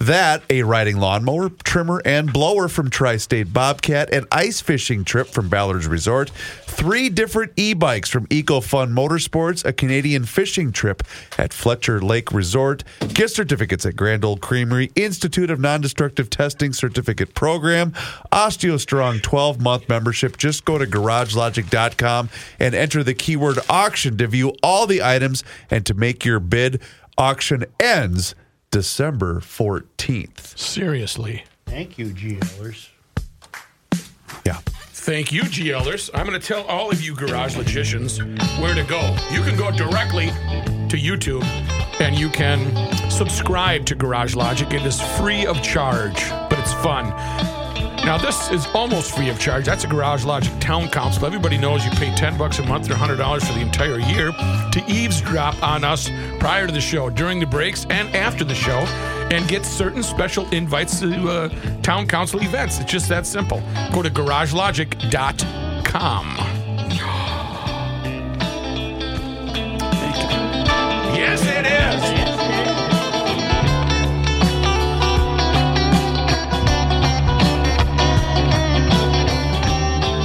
That, a riding lawnmower, trimmer, and blower from Tri State Bobcat, an ice fishing trip from Ballard's Resort, three different e bikes from EcoFun Motorsports, a Canadian fishing trip at Fletcher Lake Resort, gift certificates at Grand Old Creamery, Institute of Non Destructive Testing Certificate Program, OsteoStrong 12 month membership. Just go to garagelogic.com and enter the keyword auction to view all the items and to make your bid. Auction ends December 14th. Seriously. Thank you, GLers. Yeah. Thank you, GLers. I'm going to tell all of you garage logicians where to go. You can go directly to YouTube and you can subscribe to Garage Logic. It is free of charge, but it's fun. Now, this is almost free of charge. That's a Garage Logic Town Council. Everybody knows you pay 10 bucks a month or $100 for the entire year to eavesdrop on us prior to the show, during the breaks, and after the show, and get certain special invites to uh, Town Council events. It's just that simple. Go to garagelogic.com.